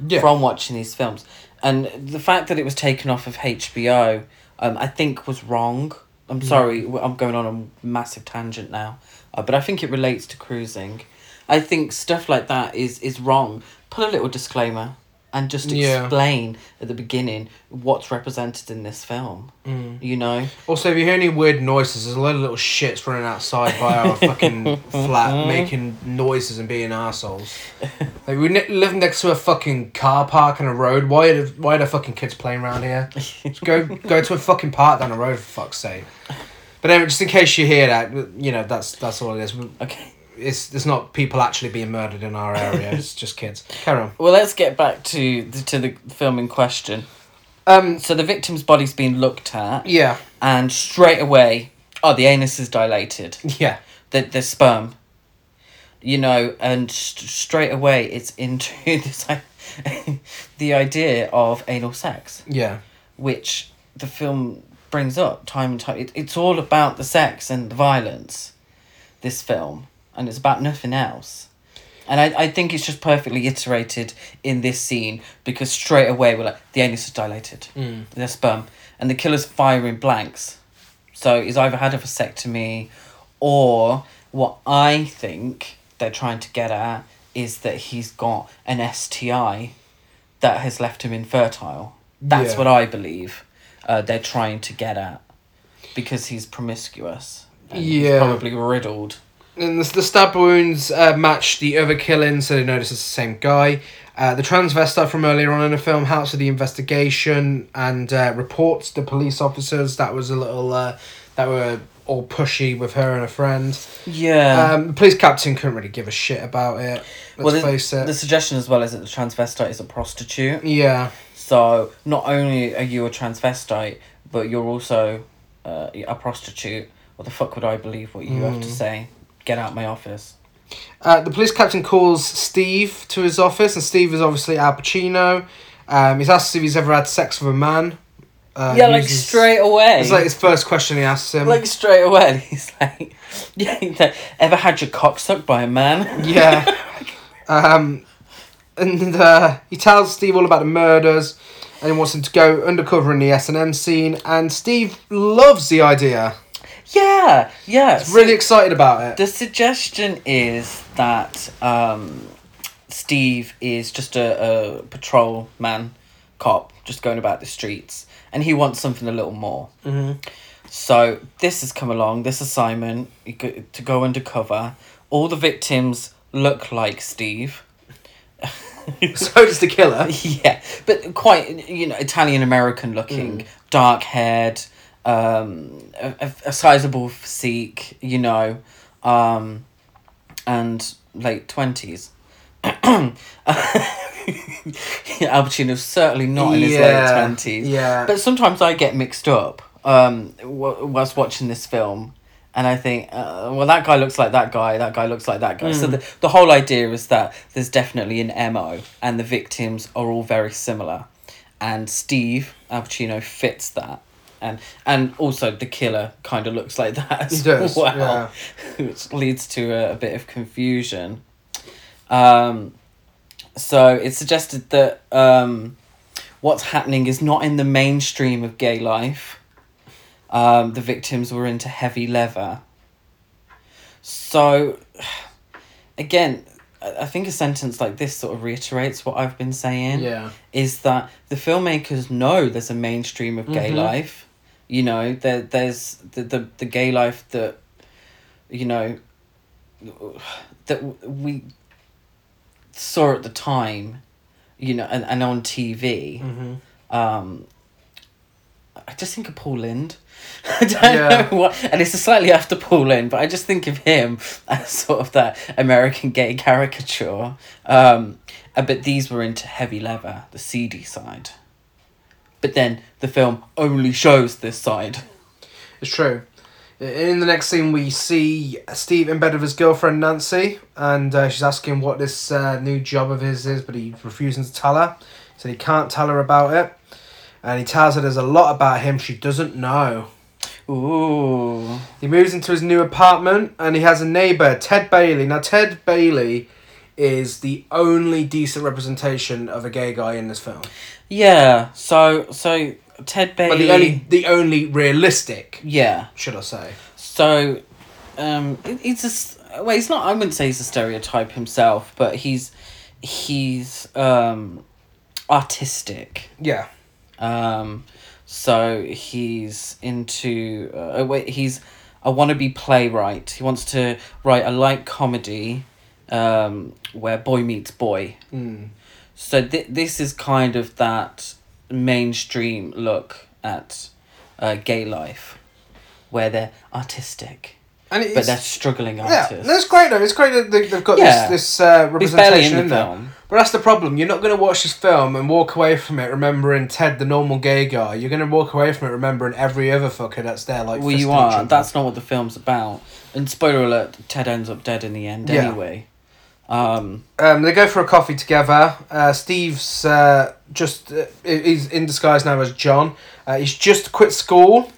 Yeah. from watching these films and the fact that it was taken off of hbo um, i think was wrong i'm sorry I'm going on a massive tangent now uh, but i think it relates to cruising. I think stuff like that is is wrong. Put a little disclaimer and just Yeah. explain at the beginning what's represented in this film Mm. you know Also, if you hear any weird noises, there's a lot of little shits running outside by our fucking flat, making noises and being assholes. Like we ne- live next to a fucking car park and a road. Why are the, why are the fucking kids playing around here? Just go go to a fucking park down the road for fuck's sake. But anyway, just in case you hear that, you know that's that's all it is. okay It's it's not people actually being murdered in our area. it's just kids. Carry on. well let's get back to the, to the film in question Um. so the victim's body's been looked at Yeah. and straight away, oh, the anus is dilated. Yeah. The the sperm, you know, and st- straight away it's into this the idea of anal sex, Yeah. which the film brings up time and time. It, it's all about the sex and the violence. This film, and it's about nothing else. And I, I think it's just perfectly iterated in this scene because straight away we're like the anus is dilated Mm. the sperm, and the killer's firing blanks. So he's either had a vasectomy, or what I think they're trying to get at is that he's got an STI that has left him infertile. That's Yeah. what I believe uh, they're trying to get at because he's promiscuous. and he's Yeah. probably riddled. And the, the stab wounds uh, match the other killings, so they notice it's the same guy. Uh, the transvestite from earlier on in the film helps with the investigation and uh, reports to police officers that was a little uh, that were all pushy with her and her friend. Yeah. Um, the police captain couldn't really give a shit about it. Let's well, face the, it. the suggestion as well is that the transvestite is a prostitute. yeah, So not only are you a transvestite, but you're also uh, a prostitute. What the fuck would I believe what you have to say? Get out my office. uh, the police captain calls Steve to his office, and Steve is obviously Al Pacino. Um, he's asked if he's ever had sex with a man. Uh, yeah, like uses- straight away. It's like his first question he asks him. like straight away. He's like, yeah. he's like, Ever had your cock sucked by a man? Yeah. um, and uh, he tells Steve all about the murders and he wants him to go undercover in the S&M scene. And Steve loves the idea. Yeah, yeah. Really excited about it. The suggestion is that um, Steve is just a, a patrol man, cop, just going about the streets, and he wants something a little more. Mhm. So this has come along. This assignment go- to go undercover. All the victims look like Steve. So does the killer. yeah, but quite you know Italian American looking, dark haired, um, a, a, sizable physique, you know, um, and late twenties. Al Pacino's certainly not in his late twenties. yeah. But sometimes I get mixed up um, w- whilst watching this film. And I think, uh, well, that guy looks like that guy. That guy looks like that guy. So the the whole idea is that there's definitely an mo, and the victims are all very similar, and Steve Al Pacino fits that, and and also the killer kind of looks like that as does, well, yeah. which leads to a, a bit of confusion. Um, so it's suggested that um, what's happening is not in the mainstream of gay life. Um, the victims were into heavy leather. So, again, I think a sentence like this sort of reiterates what I've been saying. Yeah. Is that the filmmakers know there's a mainstream of gay Mhm. life. You know, there there's the, the, the gay life that, you know, that we saw at the time, you know, and, and on TV, Mm-hmm. um, I just think of Paul Lynde. I don't Yeah. know what, and it's slightly after Paul Lynde, but I just think of him as sort of that American gay caricature. Um, uh, but these were into heavy leather, the seedy side. But then the film only shows this side. It's true. In the next scene, we see Steve in bed with his girlfriend Nancy, and uh, she's asking what this uh, new job of his is, but he's refusing to tell her. He said he can't tell her about it, and he tells her there's a lot about him she doesn't know. Ooh. He moves into his new apartment, and he has a neighbor, Ted Bailey. Now, Ted Bailey is the only decent representation of a gay guy in this film, Yeah. So so Ted Bailey. but the only the only realistic, Yeah. should I say? So, um, it- he's a s- well. He's not. I wouldn't say he's a stereotype himself, but he's he's um, artistic. Yeah. Um, so he's into. Uh, wait, he's a wannabe playwright. He wants to write a light comedy, um, where boy meets boy. Mm. So th- this is kind of that mainstream look at uh, gay life, where they're artistic, And but they're struggling Yeah, artists. that's great though. It's great that they, they've got Yeah. this this uh, representation in the in there. film. But that's the problem. You're not going to watch this film and walk away from it remembering Ted, the normal gay guy. You're going to walk away from it remembering every other fucker that's there, like. Well, you are. That's not what the film's about. And spoiler alert: Ted ends up dead in the end. Yeah. Anyway. Um. Um, they go for a coffee together. Uh, Steve's uh, just uh, he's in disguise now as John. Uh, he's just quit school.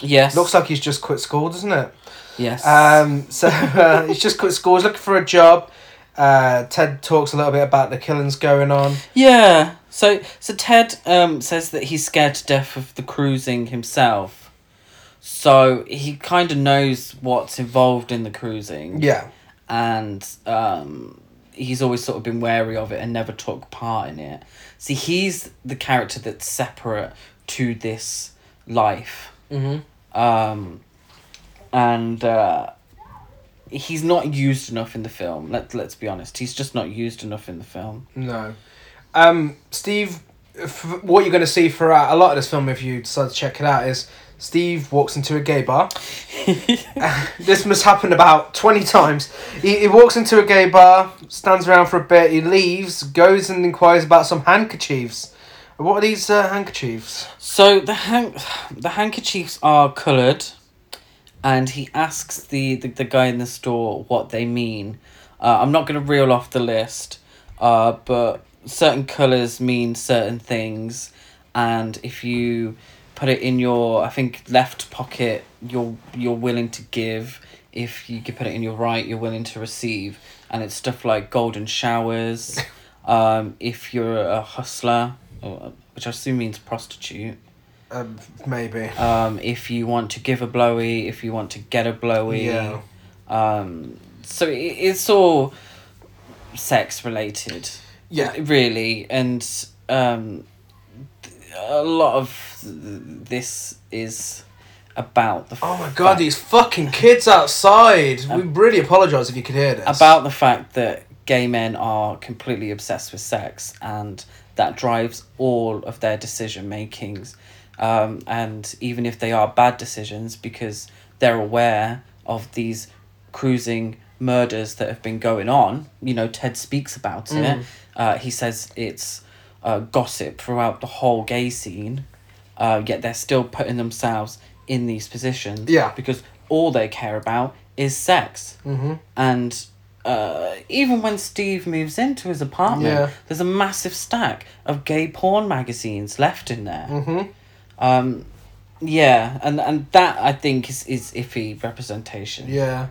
Yes. Looks like he's just quit school, doesn't it? Yes. Um, so uh, he's just quit school. He's looking for a job. Uh, Ted talks a little bit about the killings going on. Yeah. So so Ted um says that he's scared to death of the cruising himself. So he kind of knows what's involved in the cruising. Yeah. And um he's always sort of been wary of it and never took part in it. See, he's the character that's separate to this life. Mm-hmm. Um and uh he's not used enough in the film. Let let's be honest. He's just not used enough in the film. No. Um, Steve, f- what you're going to see throughout a lot of this film, if you decide to check it out, is Steve walks into a gay bar. this must happen about 20 times. He, he walks into a gay bar, stands around for a bit, he leaves, goes and inquires about some handkerchiefs. What are these uh, handkerchiefs? So the han- the handkerchiefs are coloured, and he asks the, the, the guy in the store what they mean. Uh, I'm not going to reel off the list, uh, but certain colours mean certain things, and if you put it in your, I think left pocket, you're you're willing to give. If you could put it in your right, you're willing to receive, and it's stuff like golden showers. um, if you're a hustler, or, which I assume means prostitute. Um, maybe. Um, if you want to give a blowy, if you want to get a blowy. Yeah. Um, so it, it's all sex related. Yeah. Really, and um, a lot of this is about the. Oh my fact- god, these fucking kids outside! We really apologise if you could hear this. about the fact that gay men are completely obsessed with sex and that drives all of their decision makings um, and even if they are bad decisions because they're aware of these cruising murders that have been going on you know ted speaks about it uh, he says it's uh, gossip throughout the whole gay scene uh, yet they're still putting themselves in these positions Yeah. because all they care about is sex Mm-hmm. and uh, even when Steve moves into his apartment, Yeah. there's a massive stack of gay porn magazines left in there. Mm-hmm. Um, yeah, and and that I think is is iffy representation. Yeah.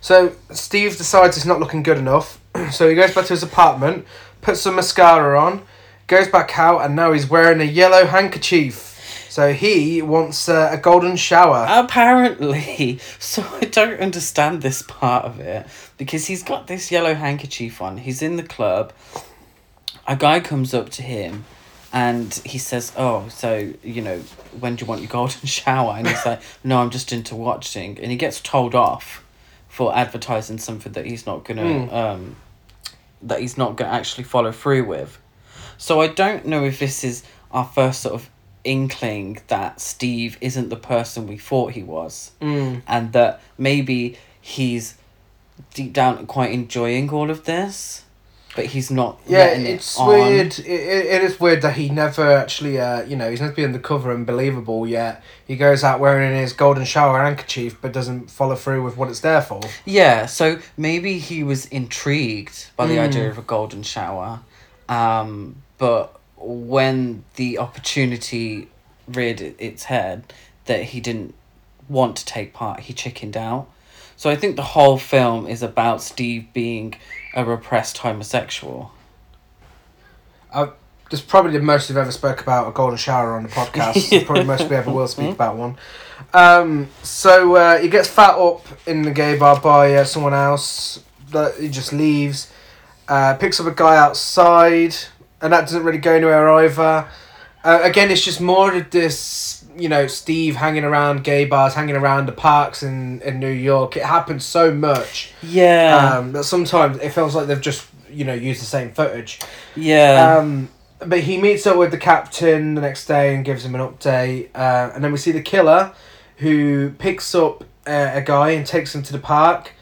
So Steve decides it's not looking good enough, so he goes back to his apartment, puts some mascara on, goes back out, and now he's wearing a yellow handkerchief. So he wants uh, a golden shower. Apparently, so I don't understand this part of it because he's got this yellow handkerchief on. He's in the club. A guy comes up to him and he says, Oh, so, you know, when do you want your golden shower? And he's like, No, I'm just into watching. And he gets told off for advertising something that he's not going to Hmm. um, that he's not going to actually follow through with. So I don't know if this is our first sort of inkling that Steve isn't the person we thought he was, Mm. and that maybe he's deep down quite enjoying all of this, but he's not. Yeah, it's it weird. It, it, is weird that he never actually, uh, you know, he's meant to be undercover and believable, yet he goes out wearing his golden shower handkerchief but doesn't follow through with what it's there for. Yeah, so maybe he was intrigued by the Mm. idea of a golden shower, um, but when the opportunity reared its head that he didn't want to take part, he chickened out. So I think the whole film is about Steve being a repressed homosexual. This is probably the most we've ever spoke about a golden shower on the podcast. Probably the most we ever will speak about one. Um, so uh, he gets fat up in the gay bar by uh, someone else. That he just leaves. Uh, picks up a guy outside, and that doesn't really go anywhere either. Uh, again, it's just more of this, you know, Steve hanging around gay bars, hanging around the parks in, in New York. It happens so much Yeah, um, that sometimes it feels like they've just, you know, used the same footage. yeah, Um, but he meets up with the captain the next day and gives him an update. Uh, and then we see the killer who picks up uh, a guy and takes him to the park.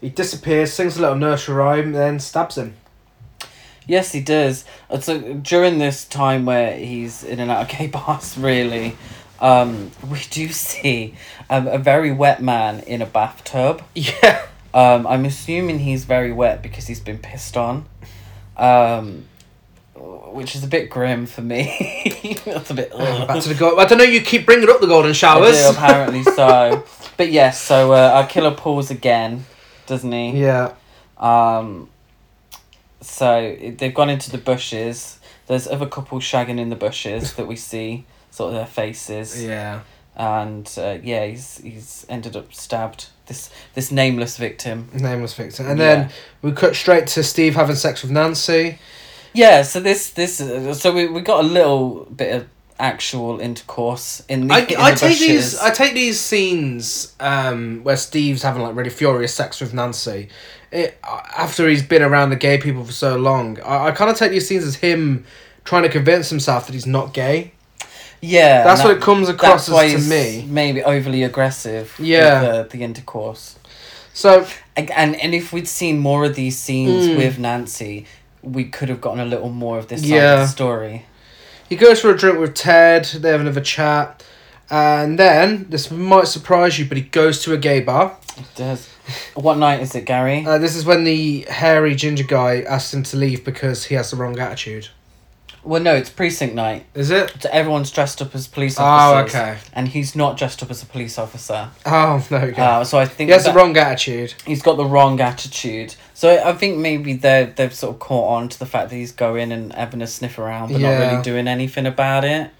He disappears, sings a little nursery rhyme, then stabs him. Yes, he does. Uh, So during this time where he's in and out of gay bars, really, um, we do see um, a very wet man in a bathtub. Yeah. Um, I'm assuming he's very wet because he's been pissed on, um, which is a bit grim for me. That's a bit. Back to the go- I don't know. You keep bringing up the golden I showers. do, apparently so. But yes, so uh, our killer pulls again, doesn't he? yeah. Um, so they've gone into the bushes. There's other couples shagging in the bushes that we see, sort of their faces. Yeah. And uh, yeah, he's he's ended up stabbed. This this nameless victim. Nameless victim. And Yeah. then we cut straight to Steve having sex with Nancy. Yeah, so this this uh, so we we got a little bit of actual intercourse in the, I, in I the take these bushes. I take these scenes um, where Steve's having like really furious sex with Nancy. It, after he's been around the gay people for so long, I, I kind of take these scenes as him trying to convince himself that he's not gay. yeah, That's what it comes across as to me. Maybe overly aggressive. Yeah. with the, the intercourse. So And, and and if we'd seen more of these scenes Mm. with Nancy, we could have gotten a little more of this side of the story. he goes for a drink with Ted. They have another chat, and then this might surprise you, but he goes to a gay bar. It does. what night is it, Gary? Uh, this is when the hairy ginger guy asks him to leave because he has the wrong attitude. well, no, it's precinct night. Is it? So everyone's dressed up as police officers. Oh, okay. And he's not dressed up as a police officer. Oh, no. Okay. Uh, so I think he has the wrong attitude. he's got the wrong attitude. So I think maybe they they've sort of caught on to the fact that he's going and having a sniff around, but Yeah. not really doing anything about it.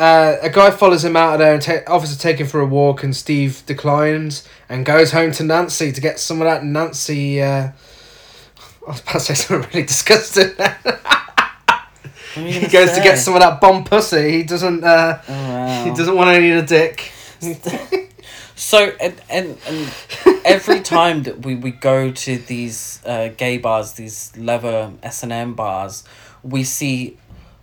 Uh, a guy follows him out of there and ta- offers to take him for a walk, and Steve declines and goes home to Nancy to get some of that Nancy. Uh, I was about to say something really disgusting. What are you he goes to get some of that bomb pussy. He doesn't. Uh, Oh, wow. He doesn't want any of the dick. So and, and and every time that we, we go to these uh, gay bars, these leather S and M bars, we see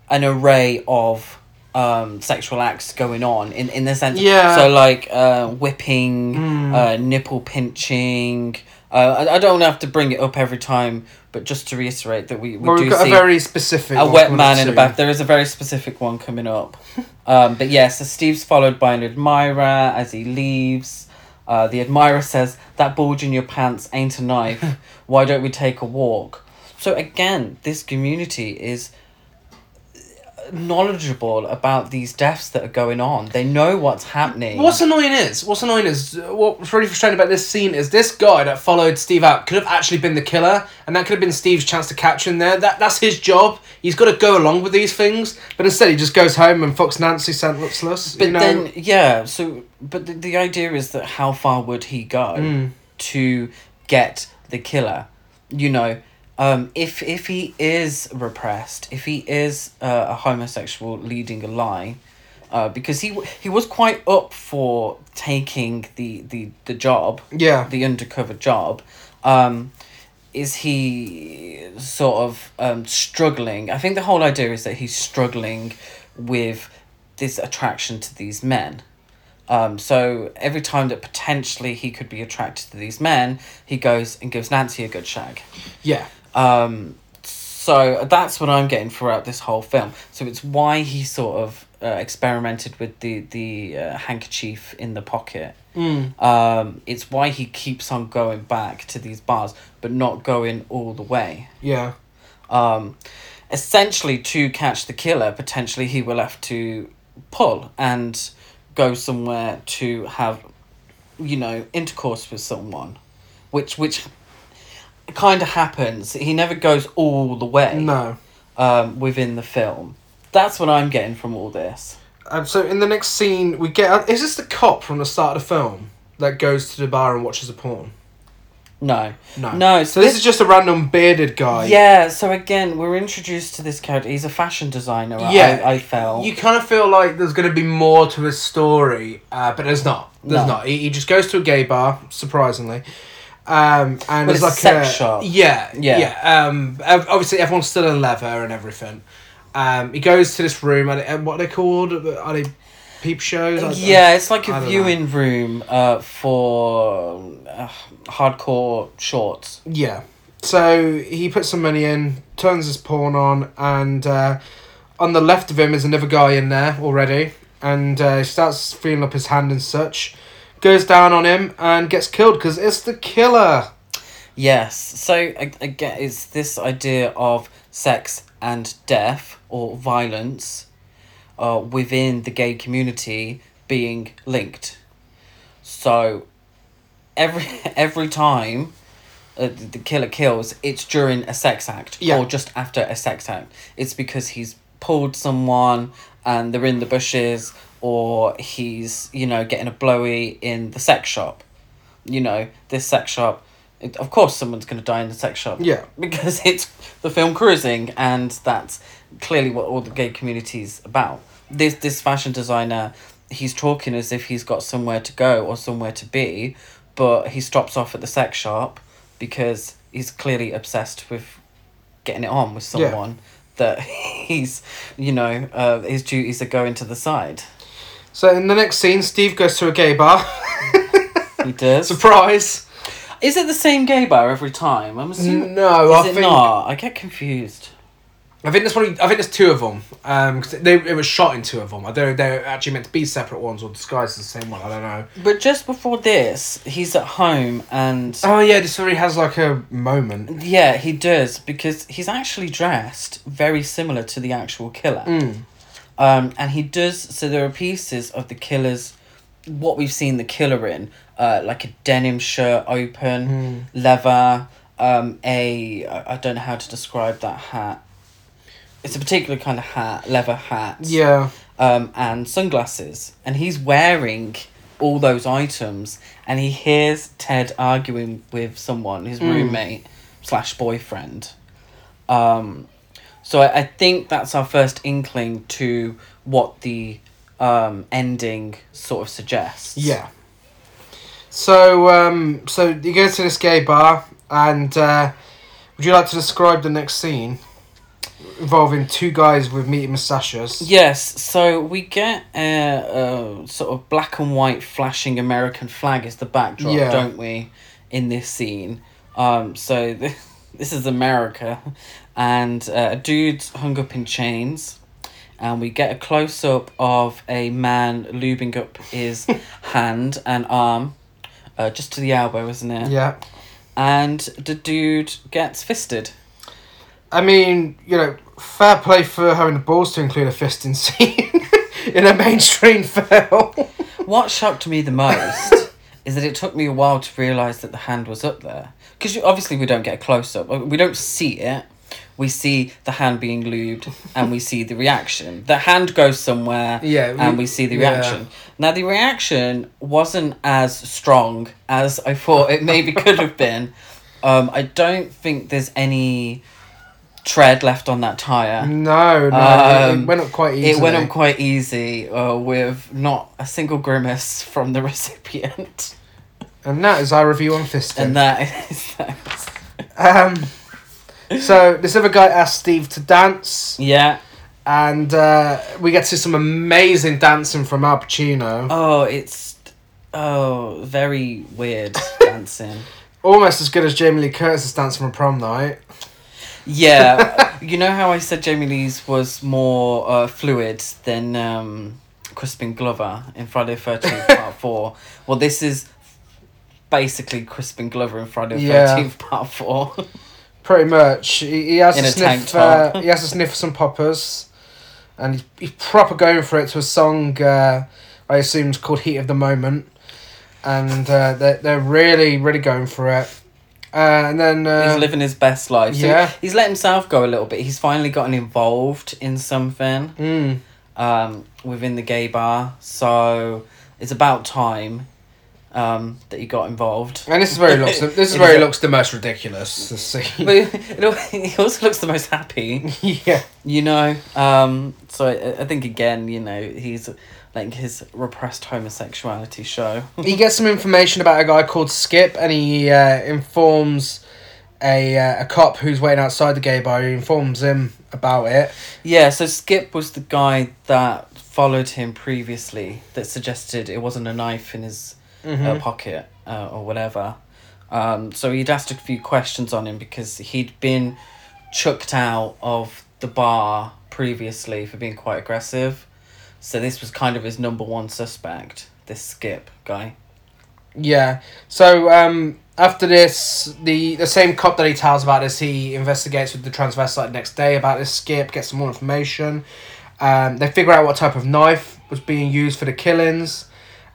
an array of um, sexual acts going on in in the sense. Yeah. So like uh, whipping, Mm. uh, nipple pinching. Uh, I, I don't have to bring it up every time, but just to reiterate that we, we well, do we've got see a very specific. a wet man in a bath. There is a very specific one coming up. um, but yeah, so Steve's followed by an admirer as he leaves. Uh, the admirer says, That bulge in your pants ain't a knife. Why don't we take a walk? So again, this community is knowledgeable about these deaths that are going on. They know what's happening. What's annoying is, what's annoying is, what's really frustrating about this scene is this guy that followed Steve out could have actually been the killer, and that could have been Steve's chance to catch him there. That that's his job. He's got to go along with these things, but instead he just goes home and fucks Nancy senseless. But you know? then, yeah. So, but the, the idea is that how far would he go Mm. to get the killer? You know, um, if if he is repressed, if he is uh, a homosexual leading a lie, uh, because he he was quite up for taking the the the job, yeah, the undercover job. Um, is he sort of um, struggling. I think the whole idea is that he's struggling with this attraction to these men. Um, so every time that potentially he could be attracted to these men, he goes and gives Nancy a good shag. Yeah. Um, so that's what I'm getting throughout this whole film. So it's why he sort of uh, experimented with the the uh, handkerchief in the pocket. Mm. Um, it's why he keeps on going back to these bars, but not going all the way. Yeah. Um, essentially, to catch the killer, potentially he will have to pull and go somewhere to have, you know, intercourse with someone, which which kind of happens. He never goes all the way. No. Um, within the film, that's what I'm getting from all this. Um, so in the next scene, we get. uh, Is this the cop from the start of the film that goes to the bar and watches a porn? No. No. No. So this is just a random bearded guy. Yeah, so again, we're introduced to this character. He's a fashion designer. Yeah, I, I felt. You kind of feel like there's going to be more to his story, uh, but there's not. There's No. not. He, he just goes to a gay bar, surprisingly. Um, and Well, there's it's a like a shop. Yeah, Yeah. yeah. Um, obviously everyone's still in leather and everything. Um, he goes to this room. and, uh, what are they called? Are they peep shows? I- I- yeah, it's like a viewing room uh, for uh, hardcore shorts. Yeah. So he puts some money in, turns his porn on, and uh, on the left of him is another guy in there already, and uh, he starts feeling up his hand and such. Goes down on him and gets killed because it's the killer. Yes, so again, it's this idea of sex and death or violence uh, within the gay community being linked. So every every time uh, the killer kills, it's during a sex act Yeah. or just after a sex act. It's because he's pulled someone and they're in the bushes or he's, you know, getting a blowy in the sex shop. You know, this sex shop it, of course someone's going to die in the sex shop Yeah. because it's the film cruising and that's clearly what all the gay community's about this this fashion designer he's talking as if he's got somewhere to go or somewhere to be but he stops off at the sex shop because he's clearly obsessed with getting it on with Yeah. someone that he's you know uh, his duties are going to the side So in the next scene, Steve goes to a gay bar. he does Surprise! is it the same gay bar every time i'm assuming No, is I it think not i get confused I think there's probably I think there's two of them. Um, 'cause they it was shot in two of them. I They're they're actually meant to be separate ones or disguised as the same one. I don't know. But just before this, he's at home and Oh yeah, this already has like a moment. yeah, he does because he's actually dressed very similar to the actual killer. Mm. Um, and he does so there are pieces of the killer's what we've seen the killer in, uh, like a denim shirt open, leather, um, a I don't know how to describe that hat. It's a particular kind of hat, leather hat. Yeah. um, and sunglasses, and he's wearing all those items, and he hears Ted arguing with someone, his roommate slash boyfriend. Um, so I, I think that's our first inkling to what the um, ending sort of suggests. Yeah. So um so you go to this gay bar and uh, would you like to describe the next scene involving two guys with meaty moustaches? Yes, so we get a, a sort of black and white flashing American flag as the backdrop, Yeah. don't we, in this scene? Um, so th- this is America, and uh, a dude's hung up in chains, and we get a close up of a man lubing up his hand and arm, uh, just to the elbow, isn't it? Yeah. And the dude gets fisted. I mean, you know, fair play for having the balls to include a fisting scene in a mainstream film. What shocked me the most is that it took me a while to realise that the hand was up there. Because obviously we don't get a close up. We don't see it. We see the hand being lubed and we see the reaction. The hand goes somewhere Yeah, we- and we see the yeah. reaction. Now, the reaction wasn't as strong as I thought it maybe could have been. Um, I don't think there's any tread left on that tyre. no, no, it- Um, it went up quite easily. It went up quite easy uh, with not a single grimace from the recipient. and that is our review on fisting. And that is that. Um, so this other guy asked Steve to dance, Yeah. and uh, we get to see some amazing dancing from Al Pacino. Oh, it's oh very weird dancing. Almost as good as Jamie Lee Curtis's dance from prom night. Yeah, you know how I said Jamie Lee's was more uh, fluid than um, Crispin Glover in Friday the Thirteenth Part Four. Well, this is basically Crispin Glover in Friday the Yeah. Thirteenth Part Four. Pretty much. He, he has In to a tank sniff. Uh, he has to sniff some poppers, and he's, he's proper going for it to a song. Uh, I assume is called "Heat of the Moment," and uh, they're they're really really going for it. Uh, and then uh, he's living his best life. So yeah. he's let himself go a little bit. He's finally gotten involved in something mm, um, within the gay bar. So it's about time um, that he got involved. and this is where he looks. The, this is where he looks the most ridiculous. To see. But he also looks the most happy. yeah. You know, um, so I, I think again, you know, he's like his repressed homosexuality show. he gets some information about a guy called Skip, and he uh, informs a uh, a cop who's waiting outside the gay bar. He informs him about it. yeah, so Skip was the guy that followed him previously that suggested it wasn't a knife in his Mm-hmm. uh, pocket uh, or whatever. Um, so he'd asked a few questions on him because he'd been chucked out of the bar previously for being quite aggressive. So this was kind of his number one suspect, this Skip guy. Yeah. So um, after this, the the same cop that he tells about this, he investigates with the transvestite next day about this skip, gets some more information. Um, they figure out what type of knife was being used for the killings,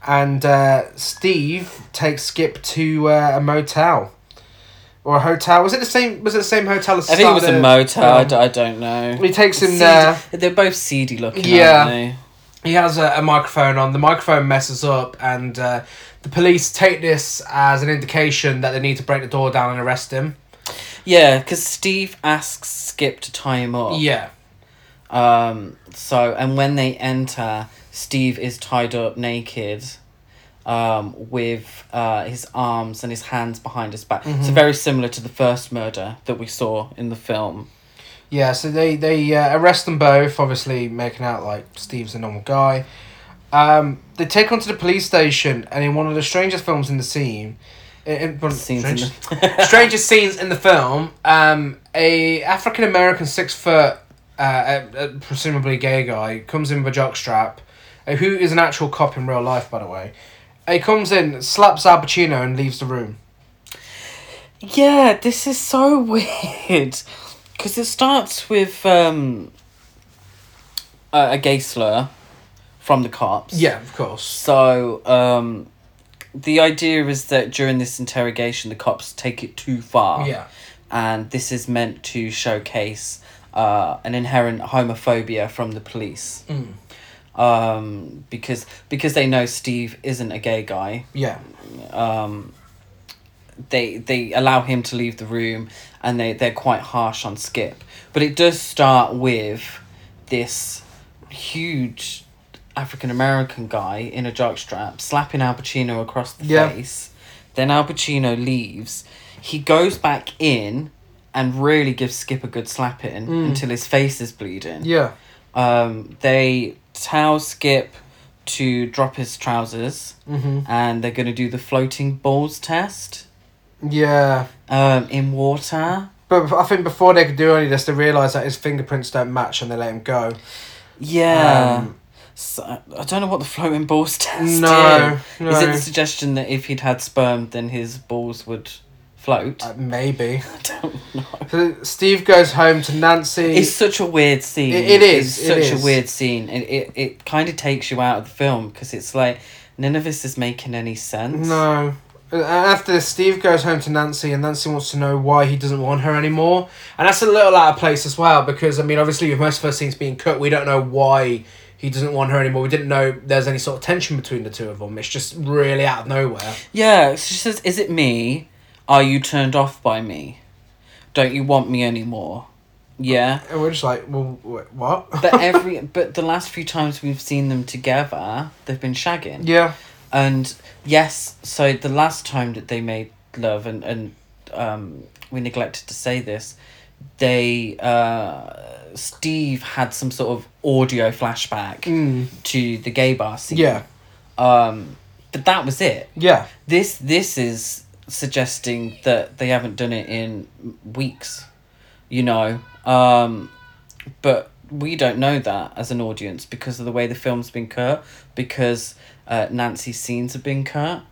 and uh, Steve takes Skip to uh, a motel. Or a hotel. Was it the same? Was it the same hotel as? I think it was a motel. D- I don't know. He takes him Seedy- there. They're both seedy looking, Yeah. aren't they? He has a, a microphone on. The microphone messes up, and uh, the police take this as an indication that they need to break the door down and arrest him. Yeah, because Steve asks Skip to tie him up. Yeah. Um. So, and when they enter, Steve is tied up naked, um, with uh his arms and his hands behind his back. Mm-hmm. So very similar to the first murder that we saw in the film. Yeah, so they they uh, arrest them both, obviously making out like Steve's a normal guy. Um, they take on to the police station, and in one of the strangest films in the scene, in, in, Scenes in strangest, the- strangest scenes in the film, um, a African American six foot, uh, presumably gay guy comes in with a jockstrap, who is an actual cop in real life, by the way. He comes in, slaps Al Pacino, and leaves the room. Yeah, this is so weird. Because it starts with um, a, a gay slur from the cops. Yeah, of course. So, um, the idea is that during this interrogation, the cops take it too far. Yeah. And this is meant to showcase uh, an inherent homophobia from the police. Mm. Um, because because they know Steve isn't a gay guy. Yeah. Um, they they allow him to leave the room, and they they're quite harsh on Skip. But it does start with this huge African American guy in a jockstrap slapping Al Pacino across the Yeah. face. Then Al Pacino leaves. He goes back in and really gives Skip a good slapping Mm. until his face is bleeding. Yeah. Um, they tell Skip to drop his trousers Mm-hmm. and they're going to do the floating balls test Yeah. um, in water. But I think before they could do any of this, they realise that his fingerprints don't match and they let him go. Yeah. Um, so, I don't know what the floating balls test No, is. Is it the suggestion that if he'd had sperm, then his balls would float? Uh, maybe. I don't know. So Steve goes home to Nancy. It's such a weird scene. It- it is, It's it such is. a weird scene. And it, it kind of takes you out of the film because it's like none of this is making any sense. no. After this, Steve goes home to Nancy, and Nancy wants to know why he doesn't want her anymore. And that's a little out of place as well, because, I mean, obviously, with most of her scenes being cut, we don't know why he doesn't want her anymore. We didn't know there's any sort of tension between the two of them. It's just really out of nowhere. Yeah, she says, "Is it me? Are you turned off by me? Don't you want me anymore?" Yeah, And we're just like, well, wh- what? but every but the last few times we've seen them together, they've been shagging. yeah. And yes, so the last time that they made love, and and um, we neglected to say this, they uh, Steve had some sort of audio flashback Mm. to the gay bar scene. Yeah. Um, but that was it. Yeah. This this is suggesting that they haven't done it in weeks, you know. Um, but we don't know that as an audience because of the way the film's been cut, because uh, Nancy's scenes have been cut.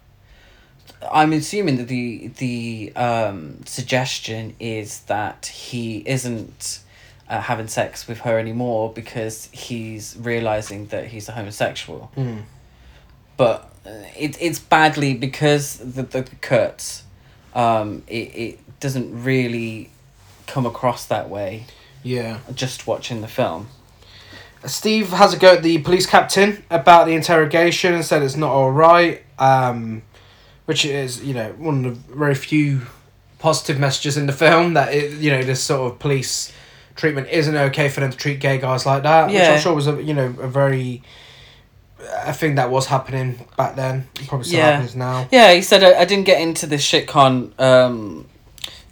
I'm assuming that the the um, suggestion is that he isn't uh, having sex with her anymore because he's realizing that he's a homosexual Mm. but it, it's badly because the, the cuts um it, it doesn't really come across that way Yeah. just watching the film Steve has a go at the police captain about the interrogation and said it's not all right, um, which is you know one of the very few positive messages in the film that it, you know this sort of police treatment isn't okay for them to treat gay guys like that, yeah. which I'm sure was a you know a very a thing that was happening back then. Probably still Yeah. happens now. yeah he said I, I didn't get into this shitcon um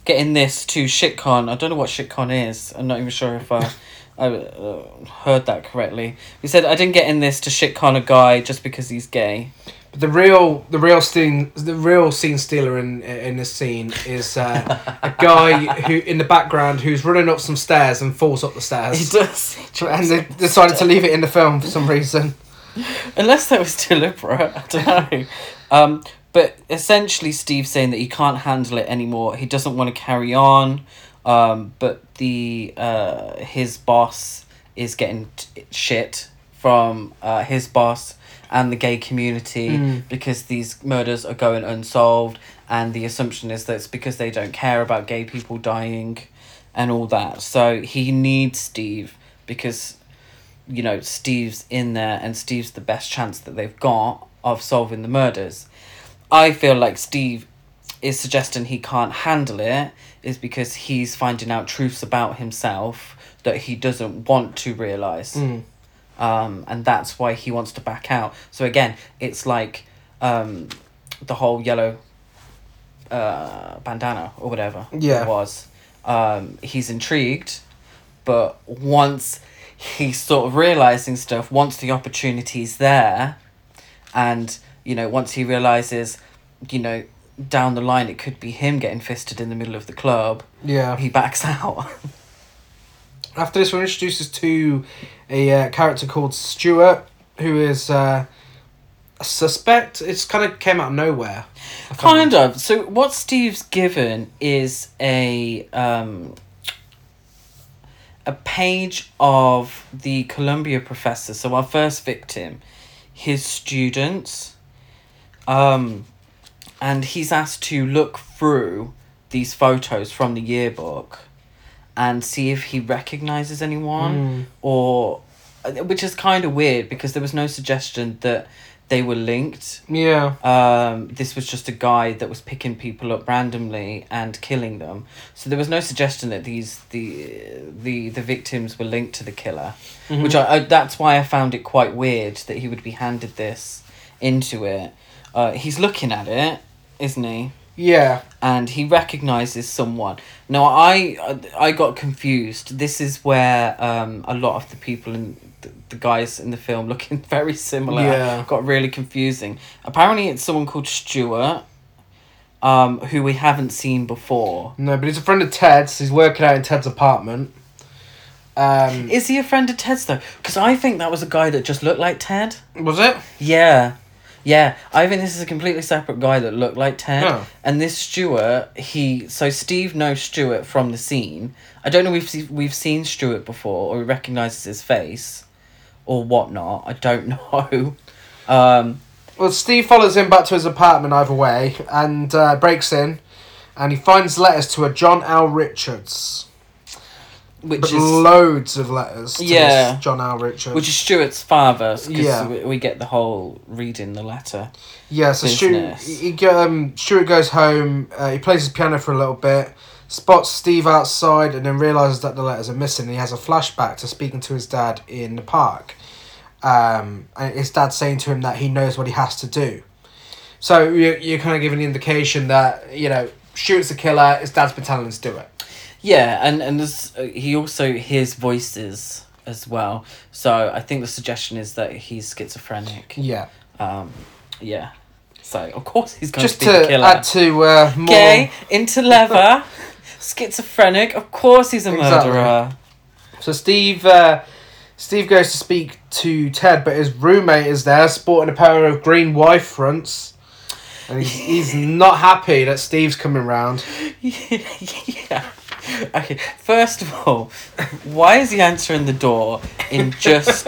getting this to shitcon i don't know what shitcon is i'm not even sure if i I uh, heard that correctly. He said, "I didn't get in this to shitcon a guy just because he's gay." But the real, the real scene, the real scene stealer in in this scene is uh, a guy who in the background who's running up some stairs and falls up the stairs. He does, and they decided to leave it in the film for some reason. Unless that was deliberate. I don't know. Um, but essentially, Steve's saying that he can't handle it anymore. He doesn't want to carry on. Um, but the uh, his boss is getting t- shit from uh, his boss and the gay community Mm. because these murders are going unsolved, and the assumption is that it's because they don't care about gay people dying, and all that. So he needs Steve because you know, Steve's in there and Steve's the best chance that they've got of solving the murders. I feel like Steve is suggesting he can't handle it is because he's finding out truths about himself that he doesn't want to realize. Mm. Um, and that's why he wants to back out. So again, it's like um, the whole yellow uh, bandana or whatever Yeah. it was. Um, he's intrigued, but once he's sort of realizing stuff, once the opportunity's there, and you know, once he realizes, you know, down the line it could be him getting fisted in the middle of the club, Yeah. he backs out. After this, we're introduced to a uh, character called Stuart, who is uh, a suspect. It's kind of came out of nowhere. Kind of. So what Steve's given is a um a page of the Columbia professor. So our first victim, his students, um, and he's asked to look through these photos from the yearbook and see if he recognizes anyone Mm. or uh, which is kind of weird because there was no suggestion that they were linked Yeah. um, this was just a guy that was picking people up randomly and killing them. So there was no suggestion that these the the the victims were linked to the killer, which I, I that's why I found it quite weird that he would be handed this into it. Uh, he's looking at it, isn't he? Yeah. and he recognizes someone. Now I I got confused. This is where um a lot of the people in the, the guys in the film looking very similar. Yeah. Got really confusing. Apparently it's someone called Stuart um who we haven't seen before. No, but he's a friend of Ted's. He's working out in Ted's apartment. Um, Is he a friend of Ted's though? Cuz I think that was a guy that just looked like Ted. was it? Yeah. Yeah, I think this is a completely separate guy that looked like Ted. Oh. And this Stuart, he so Steve knows Stuart from the scene. I don't know if we've we've seen Stuart before or he recognizes his face, or whatnot. I don't know. Um, Well, Steve follows him back to his apartment either way and uh, breaks in, and he finds letters to a John L. Richards. which But is loads of letters to Yeah. this John L. Richards. which is Stuart's father. Yeah. we, we get the whole reading the letter. Yeah, so Stuart, business. he, he um, Stuart goes home, uh, he plays his piano for a little bit, spots Steve outside, and then realises that the letters are missing. And he has a flashback to speaking to his dad in the park. Um, and his dad saying to him that he knows what he has to do. So you're, you're kind of giving the indication that, you know, shoots the killer, his dad's been telling him to do it. Yeah, and and there's, uh, he also hears voices as well. So I think the suggestion is that he's schizophrenic. Yeah. Um, yeah. So of course he's going Just to be the to killer. add to uh, more. Gay, into leather, schizophrenic. Of course he's a Exactly. murderer. So Steve, uh, Steve goes to speak to Ted, but his roommate is there, sporting a pair of green wife fronts, and he's, he's not happy that Steve's coming round. yeah. Okay. First of all, why is he answering the door in just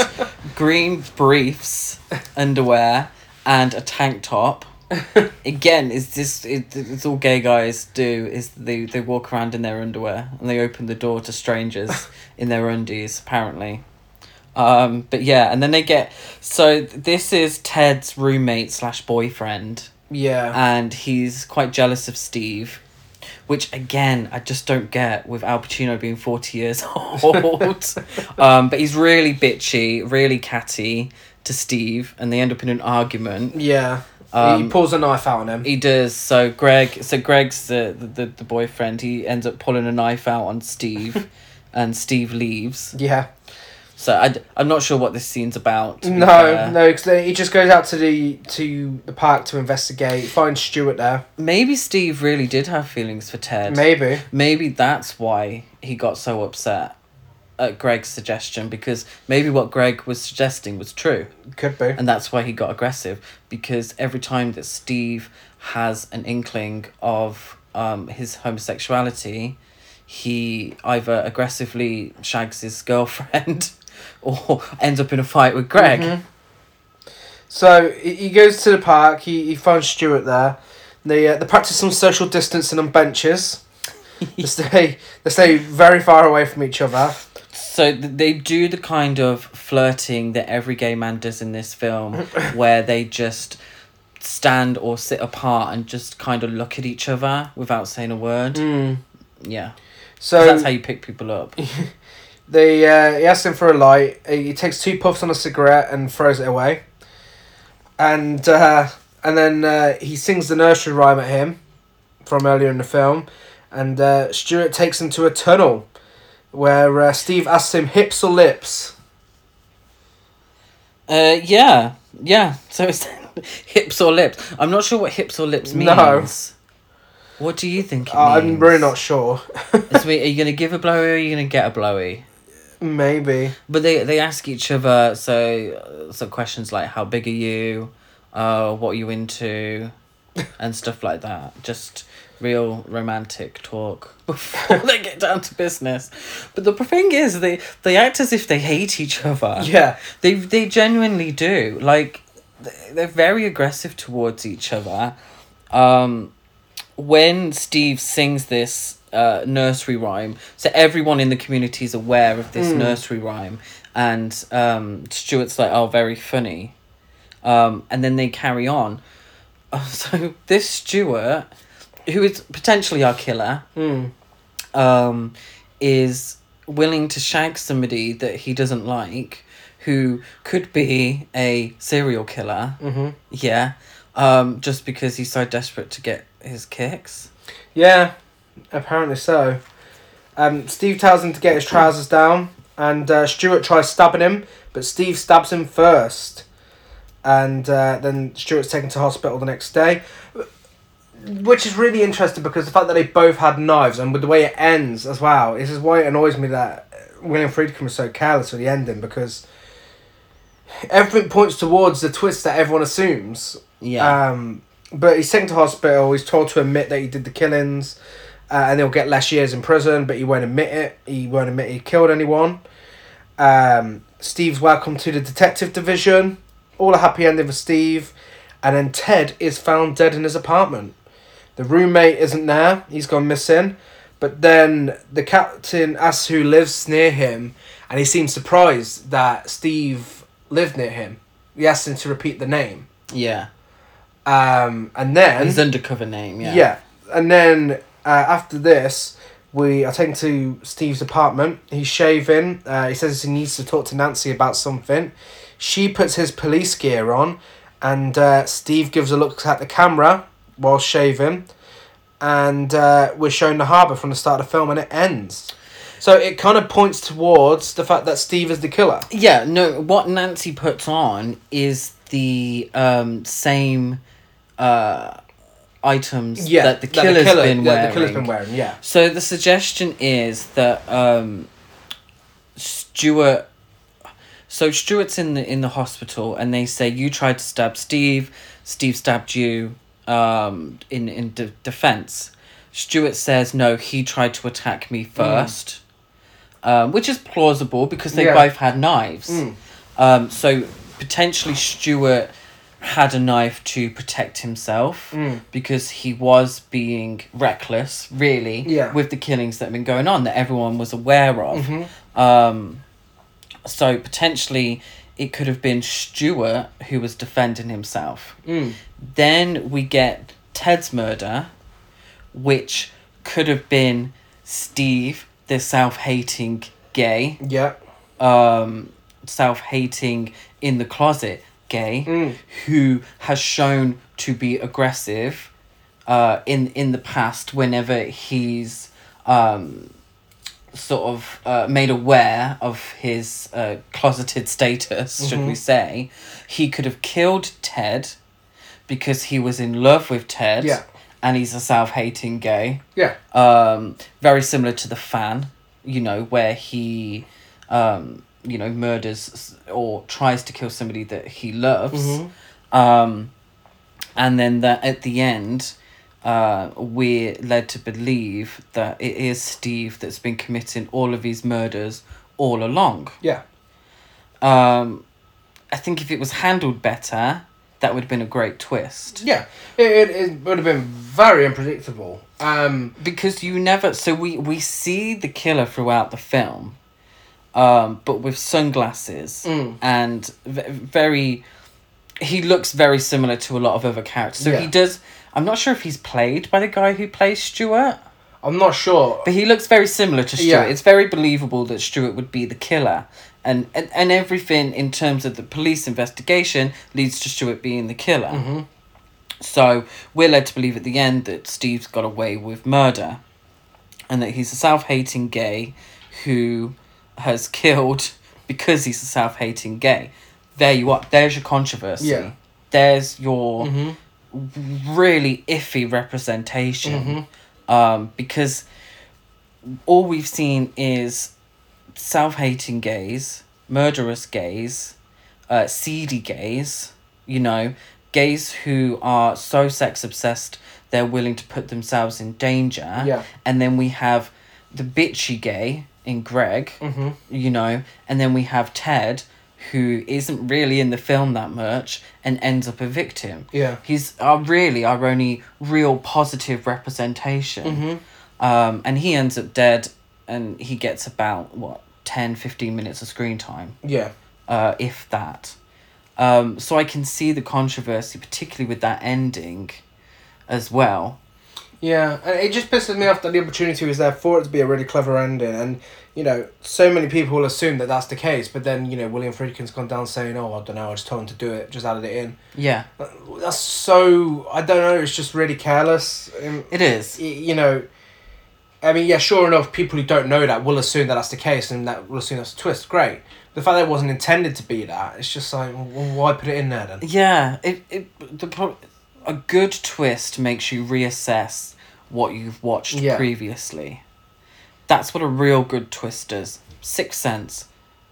green briefs, underwear, and a tank top? Again, is this it, it's all gay guys do is they they walk around in their underwear and they open the door to strangers in their undies apparently. Um, but yeah, and then they get so this is Ted's roommate slash boyfriend Yeah. and he's quite jealous of Steve, which again I just don't get with Al Pacino being forty years old. um, but he's really bitchy, really catty to Steve, and they end up in an argument. yeah. he Um, pulls a knife out on him. He does. So Greg, so Greg's the the, the boyfriend. He ends up pulling a knife out on Steve, and Steve leaves. Yeah. So I, I'm not sure what this scene's about. No, fair. no, because he just goes out to the to the park to investigate. Finds Stuart there. Maybe Steve really did have feelings for Ted. Maybe. maybe that's why he got so upset at Greg's suggestion because maybe what Greg was suggesting was true Could be. and that's why he got aggressive because every time that Steve has an inkling of um his homosexuality he either aggressively shags his girlfriend or ends up in a fight with Greg. Mhm. So he goes to the park. He, he finds Stuart there. They uh, they practice some social distancing on benches. they stay they stay very far away from each other. So they do the kind of flirting that every gay man does in this film, where they just stand or sit apart and just kind of look at each other without saying a word. Mm. Yeah, So that's how you pick people up. they uh, he asks him for a light. He takes two puffs on a cigarette and throws it away. And uh, and then uh, he sings the nursery rhyme at him from earlier in the film, and uh, Stuart takes him to a tunnel, where uh, Steve asks him hips or lips. Uh, yeah, yeah. So it's hips or lips. I'm not sure what hips or lips means. No. What do you think it I'm means? really not sure. Me- are you gonna give a blowy or are you gonna get a blowy? Maybe. But they they ask each other so uh, so questions like how big are you, uh, what are you into, and stuff like that. Just real romantic talk before they get down to business. But the thing is, they they act as if they hate each other. Yeah. They they genuinely do. Like they're very aggressive towards each other. Um, when Steve sings this uh, nursery rhyme, so everyone in the community is aware of this Mm. nursery rhyme, and um, Stuart's like, "Oh, very funny," um, and then they carry on. so this Stuart, who is potentially our killer, Mm. um, is willing to shag somebody that he doesn't like, who could be a serial killer. Mm-hmm. Yeah, um, just because he's so desperate to get his kicks. Yeah, apparently so. Um, Steve tells him to get his trousers down, and uh, Stuart tries stabbing him, but Steve stabs him first. And uh, then Stuart's taken to hospital the next day. Which is really interesting because the fact that they both had knives and with the way it ends as well, this is why it annoys me that William Friedkin was so careless with the ending because everything points towards the twist that everyone assumes. Yeah, Um, but he's taken to hospital. He's told to admit that he did the killings, uh, and he'll get less years in prison. But he won't admit it. He won't admit he killed anyone. Um, Steve's welcome to the detective division. All a happy ending for Steve, and then Ted is found dead in his apartment. The roommate isn't there. He's gone missing. But then the captain asks who lives near him, and he seems surprised that Steve lived near him. He asks him to repeat the name. yeah. Um, and then His undercover name. Yeah. yeah. and then uh, after this, we are taken to Steve's apartment. He's shaving. Uh, he says he needs to talk to Nancy about something. She puts his police gear on, and uh, Steve gives a look at the camera while shaving. and uh, we're shown the harbour from the start of the film, and it ends. So it kind of points towards the fact that Steve is the killer. Yeah, no, what Nancy puts on is the um, same uh, items Yeah, that the that killer's killer- been wearing. The killer's been wearing. Yeah. So the suggestion is that um, Stuart. So Stuart's in the in the hospital, and they say you tried to stab Steve. Steve stabbed you. Um, in in de- defense, Stuart says no. He tried to attack me first, um, which is plausible because they Yeah. both had knives. Mm. Um, so potentially Stuart had a knife to protect himself Mm. because he was being reckless, really, Yeah. with the killings that have been going on that everyone was aware of. Mhm. Um, so potentially it could have been Stuart who was defending himself. Mm. Then we get Ted's murder, which could have been Steve, the self hating gay, Yeah. um, self hating in the closet gay, Mm. who has shown to be aggressive uh, in, in the past whenever he's um, sort of uh, made aware of his uh, closeted status, should we say. He could have killed Ted because he was in love with Ted. Yeah. And he's a self hating gay Yeah. um, very similar to the fan, you know, where he, um, you know, murders or tries to kill somebody that he loves, Mhm. um, and then that at the end, uh, we're led to believe that it is Steve that's been committing all of these murders all along. Yeah. Um, I think if it was handled better, that would have been a great twist. Yeah. It, it, it would have been very unpredictable. Um. because you never so we we see the killer throughout the film um but with sunglasses Mm. and v- very he looks very similar to a lot of other characters so he does i'm not sure if he's played by the guy who plays stuart I'm not sure. but he looks very similar to stuart Yeah. it's very believable that stuart would be the killer and, and and everything in terms of the police investigation leads to stuart being the killer Mhm. so we're led to believe at the end that Steve's got away with murder and that he's a self hating gay who has killed because he's a self hating gay. There you are. There's your controversy. Yeah. There's your Mhm. really iffy representation. Mhm. Um, because all we've seen is self hating gays, murderous gays, uh, seedy gays, you know, gays who are so sex obsessed they're willing to put themselves in danger. Yeah. And then we have the bitchy gay in Greg, Mhm. you know, and then we have Ted who isn't really in the film that much and ends up a victim. Yeah. He's our, really our only real positive representation. Mhm. Um, and he ends up dead and he gets about, what, 10, 15 minutes of screen time, Yeah. uh, if that. Um, so I can see the controversy, particularly with that ending as well. Yeah, and it just pisses me off that the opportunity was there for it to be a really clever ending, and you know, so many people will assume that that's the case, but then you know, William Friedkin's gone down saying, "Oh, I don't know, I just told him to do it, just added it in." Yeah, That's so I don't know. It's just really careless. Um, it is. you know, I mean, yeah, sure enough, people who don't know that will assume that that's the case, and that will assume that's a twist. Great. The fact that it wasn't intended to be that, it's just like, well, why put it in there then? Yeah, it, it the pro- a good twist makes you reassess what you've watched Yeah. previously. That's what a real good twist does. Sixth Sense,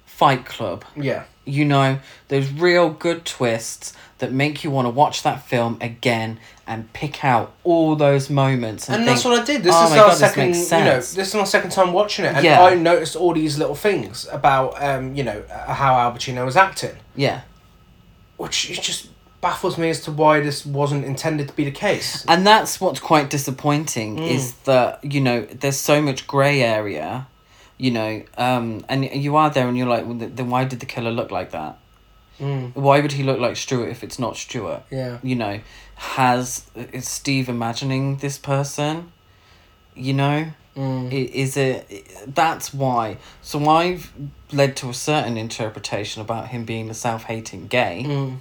Fight Club. Yeah. You know, those real good twists that make you want to watch that film again and pick out all those moments and, And think, that's what I did. This "Oh is my our God, second, you know, this is my second time watching it, and Yeah. I noticed all these little things about, um, you know, uh, how Al Pacino was acting, yeah. which is just baffles me as to why this wasn't intended to be the case. And that's what's quite disappointing Mm. is that, you know, there's so much grey area, you know, um, and you are there and you're like, well, then why did the killer look like that? Mm. Why would he look like Stuart if it's not Stuart? Yeah. You know, has, is Steve imagining this person? You know? Mm. Is it, that's why. So I've led to a certain interpretation about him being a self-hating gay Mm.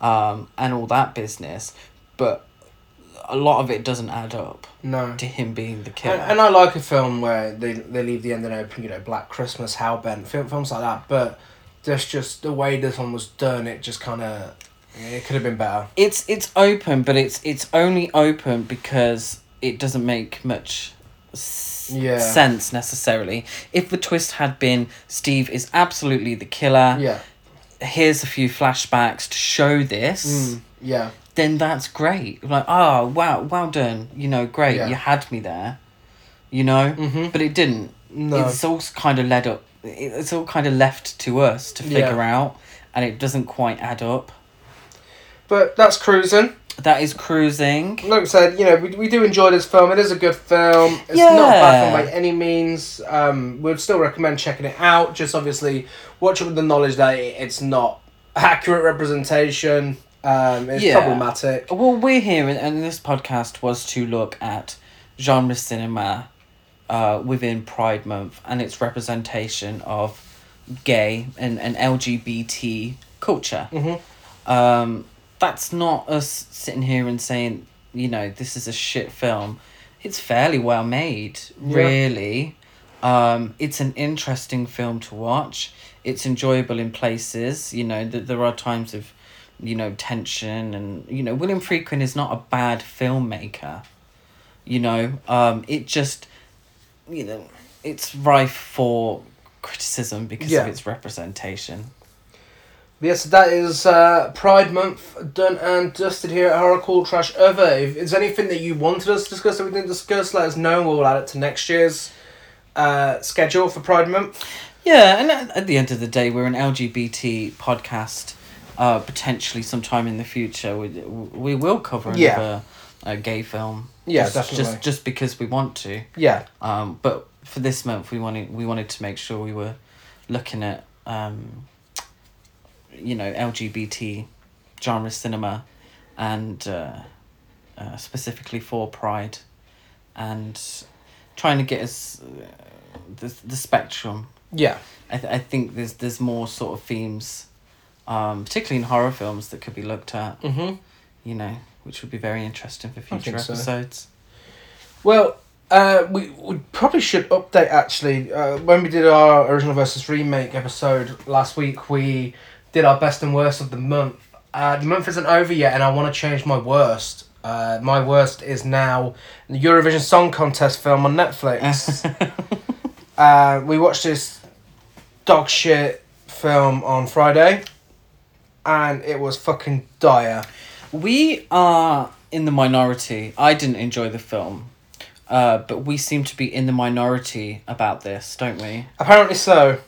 Um, and all that business. But a lot of it doesn't add up No. to him being the killer. And, and I like a film where they, they leave the ending open, you know, Black Christmas, Hellbent, film, films like that. But there's just the way this one was done, it just kind of. It could have been better. it's it's open, but it's it's only open because it doesn't make much s- Yeah. sense necessarily. If the twist had been Steve is absolutely the killer, Yeah. Here's a few flashbacks to show this. Mm, yeah. then that's great. Like, oh wow, well done. You know, great. Yeah. You had me there. You know, Mhm. but it didn't. No. It's all kind of led up. It's all kind of left to us to Yeah. figure out, and it doesn't quite add up. But that's cruising. That is cruising. Like I said, you know, we, we do enjoy this film. It is a good film. It's not a bad film by any means. Um, we'd still recommend checking it out. Just obviously watch it with the knowledge that it's not accurate representation. Um, it's Yeah. problematic. Well, we're here, and- and this podcast was to look at genre cinema uh, within Pride Month and its representation of gay and, and LGBT culture. Mhm. Um, that's not us sitting here and saying, you know, this is a shit film. It's fairly well made, Yeah. really. Um, it's an interesting film to watch. It's enjoyable in places. You know, that there are times of, you know, tension and you know, William Friedkin is not a bad filmmaker. You know, um, it just, you know, it's rife for criticism because Yeah. of its representation. Yes, that is uh, Pride Month done and dusted here at Horror Cool Trash Over. If there's anything that you wanted us to discuss that we didn't discuss, let us know. We'll add it to next year's uh, schedule for Pride Month. Yeah, and at, at the end of the day, we're an LGBT podcast. Uh, potentially, sometime in the future, we we will cover another Yeah. uh, gay film. Yeah, just, definitely. Just just because we want to. Yeah, Um, but for this month, we wanted we wanted to make sure we were looking at um, you know LGBT genre cinema, and uh, uh, specifically for Pride, and trying to get us uh, the the spectrum. yeah, I th- I think there's there's more sort of themes, um, particularly in horror films that could be looked at. mm-hmm. You know, which would be very interesting for future so. episodes. Well, uh, we, we probably should update actually. Uh, when we did our original versus remake episode last week, we did our best and worst of the month. Uh, the month isn't over yet, and I want to change my worst. Uh, my worst is now the Eurovision Song Contest film on Netflix. uh, we watched this dog shit film on Friday, and it was fucking dire. We are in the minority. I didn't enjoy the film, uh, but we seem to be in the minority about this, don't we? Apparently so.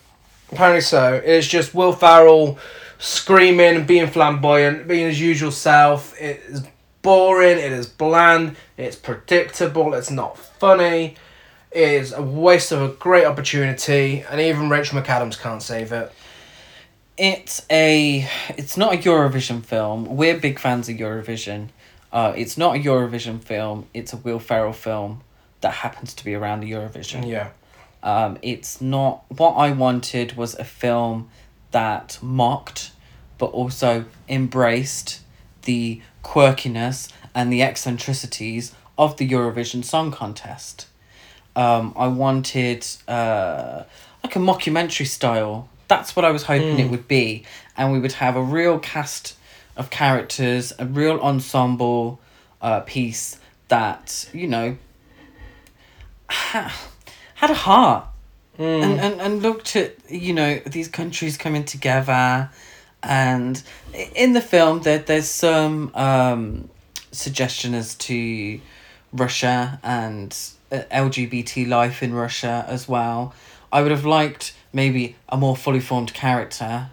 Apparently so. It's just Will Ferrell screaming and being flamboyant, being his usual self. It is boring, it is bland, it's predictable, it's not funny. It is a waste of a great opportunity, and even Rachel McAdams can't save it. It's a. It's not a Eurovision film. We're big fans of Eurovision. Uh, it's not a Eurovision film. It's a Will Ferrell film that happens to be around the Eurovision. Yeah. Um, it's not what I wanted was a film that mocked, but also embraced the quirkiness and the eccentricities of the Eurovision Song Contest. Um, I wanted uh, like a mockumentary style. That's what I was hoping it would be, and we would have a real cast of characters, a real ensemble uh, piece that you know ha- had a heart. And, and and looked at you know these countries coming together. And in the film there there's some um suggestion as to Russia and uh, LGBT life in Russia as well. I would have liked maybe a more fully formed character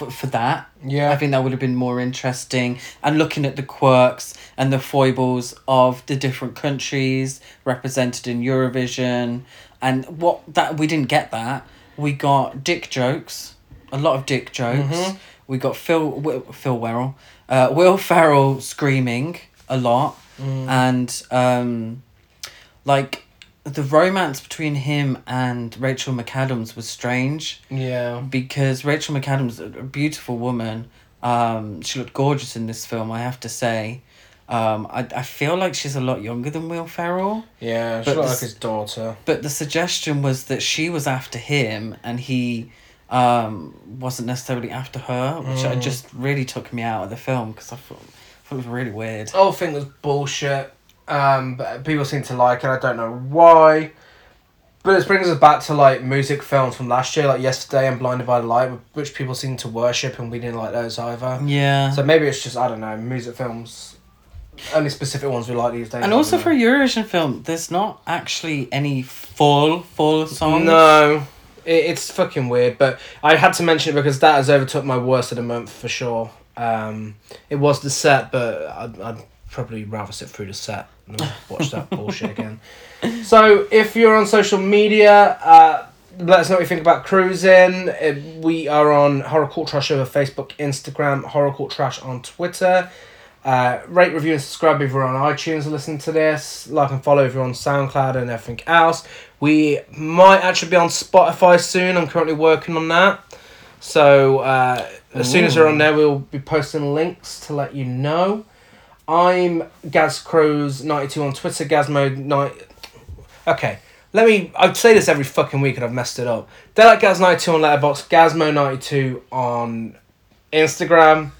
for, for that. Yeah. I think that would have been more interesting. And looking at the quirks and the foibles of the different countries represented in Eurovision, and what that we didn't get that. We got dick jokes, a lot of dick jokes. Mhm. We got Phil Phil Werrell, uh, Will Ferrell screaming a lot, and um, like the romance between him and Rachel McAdams was strange Yeah. because Rachel McAdams, a beautiful woman, um, she looked gorgeous in this film. I have to say, Um, I, I feel like she's a lot younger than Will Ferrell. Yeah, she looked like his daughter. But the suggestion was that she was after him and he um, wasn't necessarily after her, which I Mm. just really took me out of the film because I thought, thought it was really weird. The whole thing was bullshit. Um, but people seem to like it. I don't know why. But it brings us back to like music films from last year, like Yesterday and Blinded by the Light, which people seem to worship, and we didn't like those either. Yeah. So maybe it's just I don't know music films. Only specific ones we like these days. and also for a. Eurovision film, there's not actually any full full songs. no, it, it's fucking weird. But I had to mention it because that has overtook my worst of the month for sure. Um, it was the set, but I'd, I'd probably rather sit through the set than watch that bullshit again. So if you're on social media, uh, let us know what you think about cruising. Uh, We are on Horror Court Trash over Facebook, Instagram, Horror Court Trash on Twitter. Uh, rate, review, and subscribe if you're on iTunes and listen to this. Like and follow if you're on SoundCloud and everything else. We might actually be on Spotify soon. I'm currently working on that. So uh, as soon as we're on there, we'll be posting links to let you know. I'm Gaz Crows ninety two on Twitter. Gazmo night. Okay, let me. I say this every fucking week and I've messed it up. Like Gaz ninety two on Letterboxd. Gazmo ninety two on Instagram.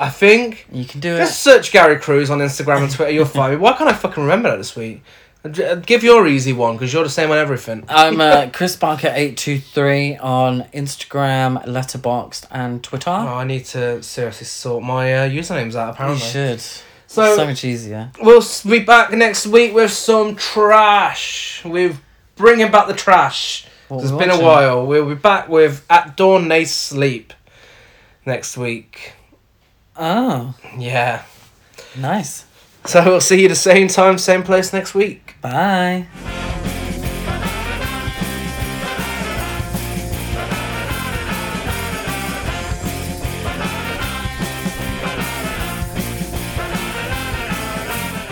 I think. You can do it. Just search Gary Cruz on Instagram and Twitter. You'll find me. Why can't I fucking remember that this week? Give your easy one because you're the same on everything. I'm uh, Chris Barker eight two three on Instagram, Letterboxd, and Twitter. Oh, I need to seriously sort my uh, usernames out. Apparently, you should. so so much easier. we'll be back next week with some trash. We're bringing back the trash. What it's been a while. We'll be back with At Dawn They Sleep next week. Oh, Yeah. nice. So we'll see you the same time, same place next week. Bye.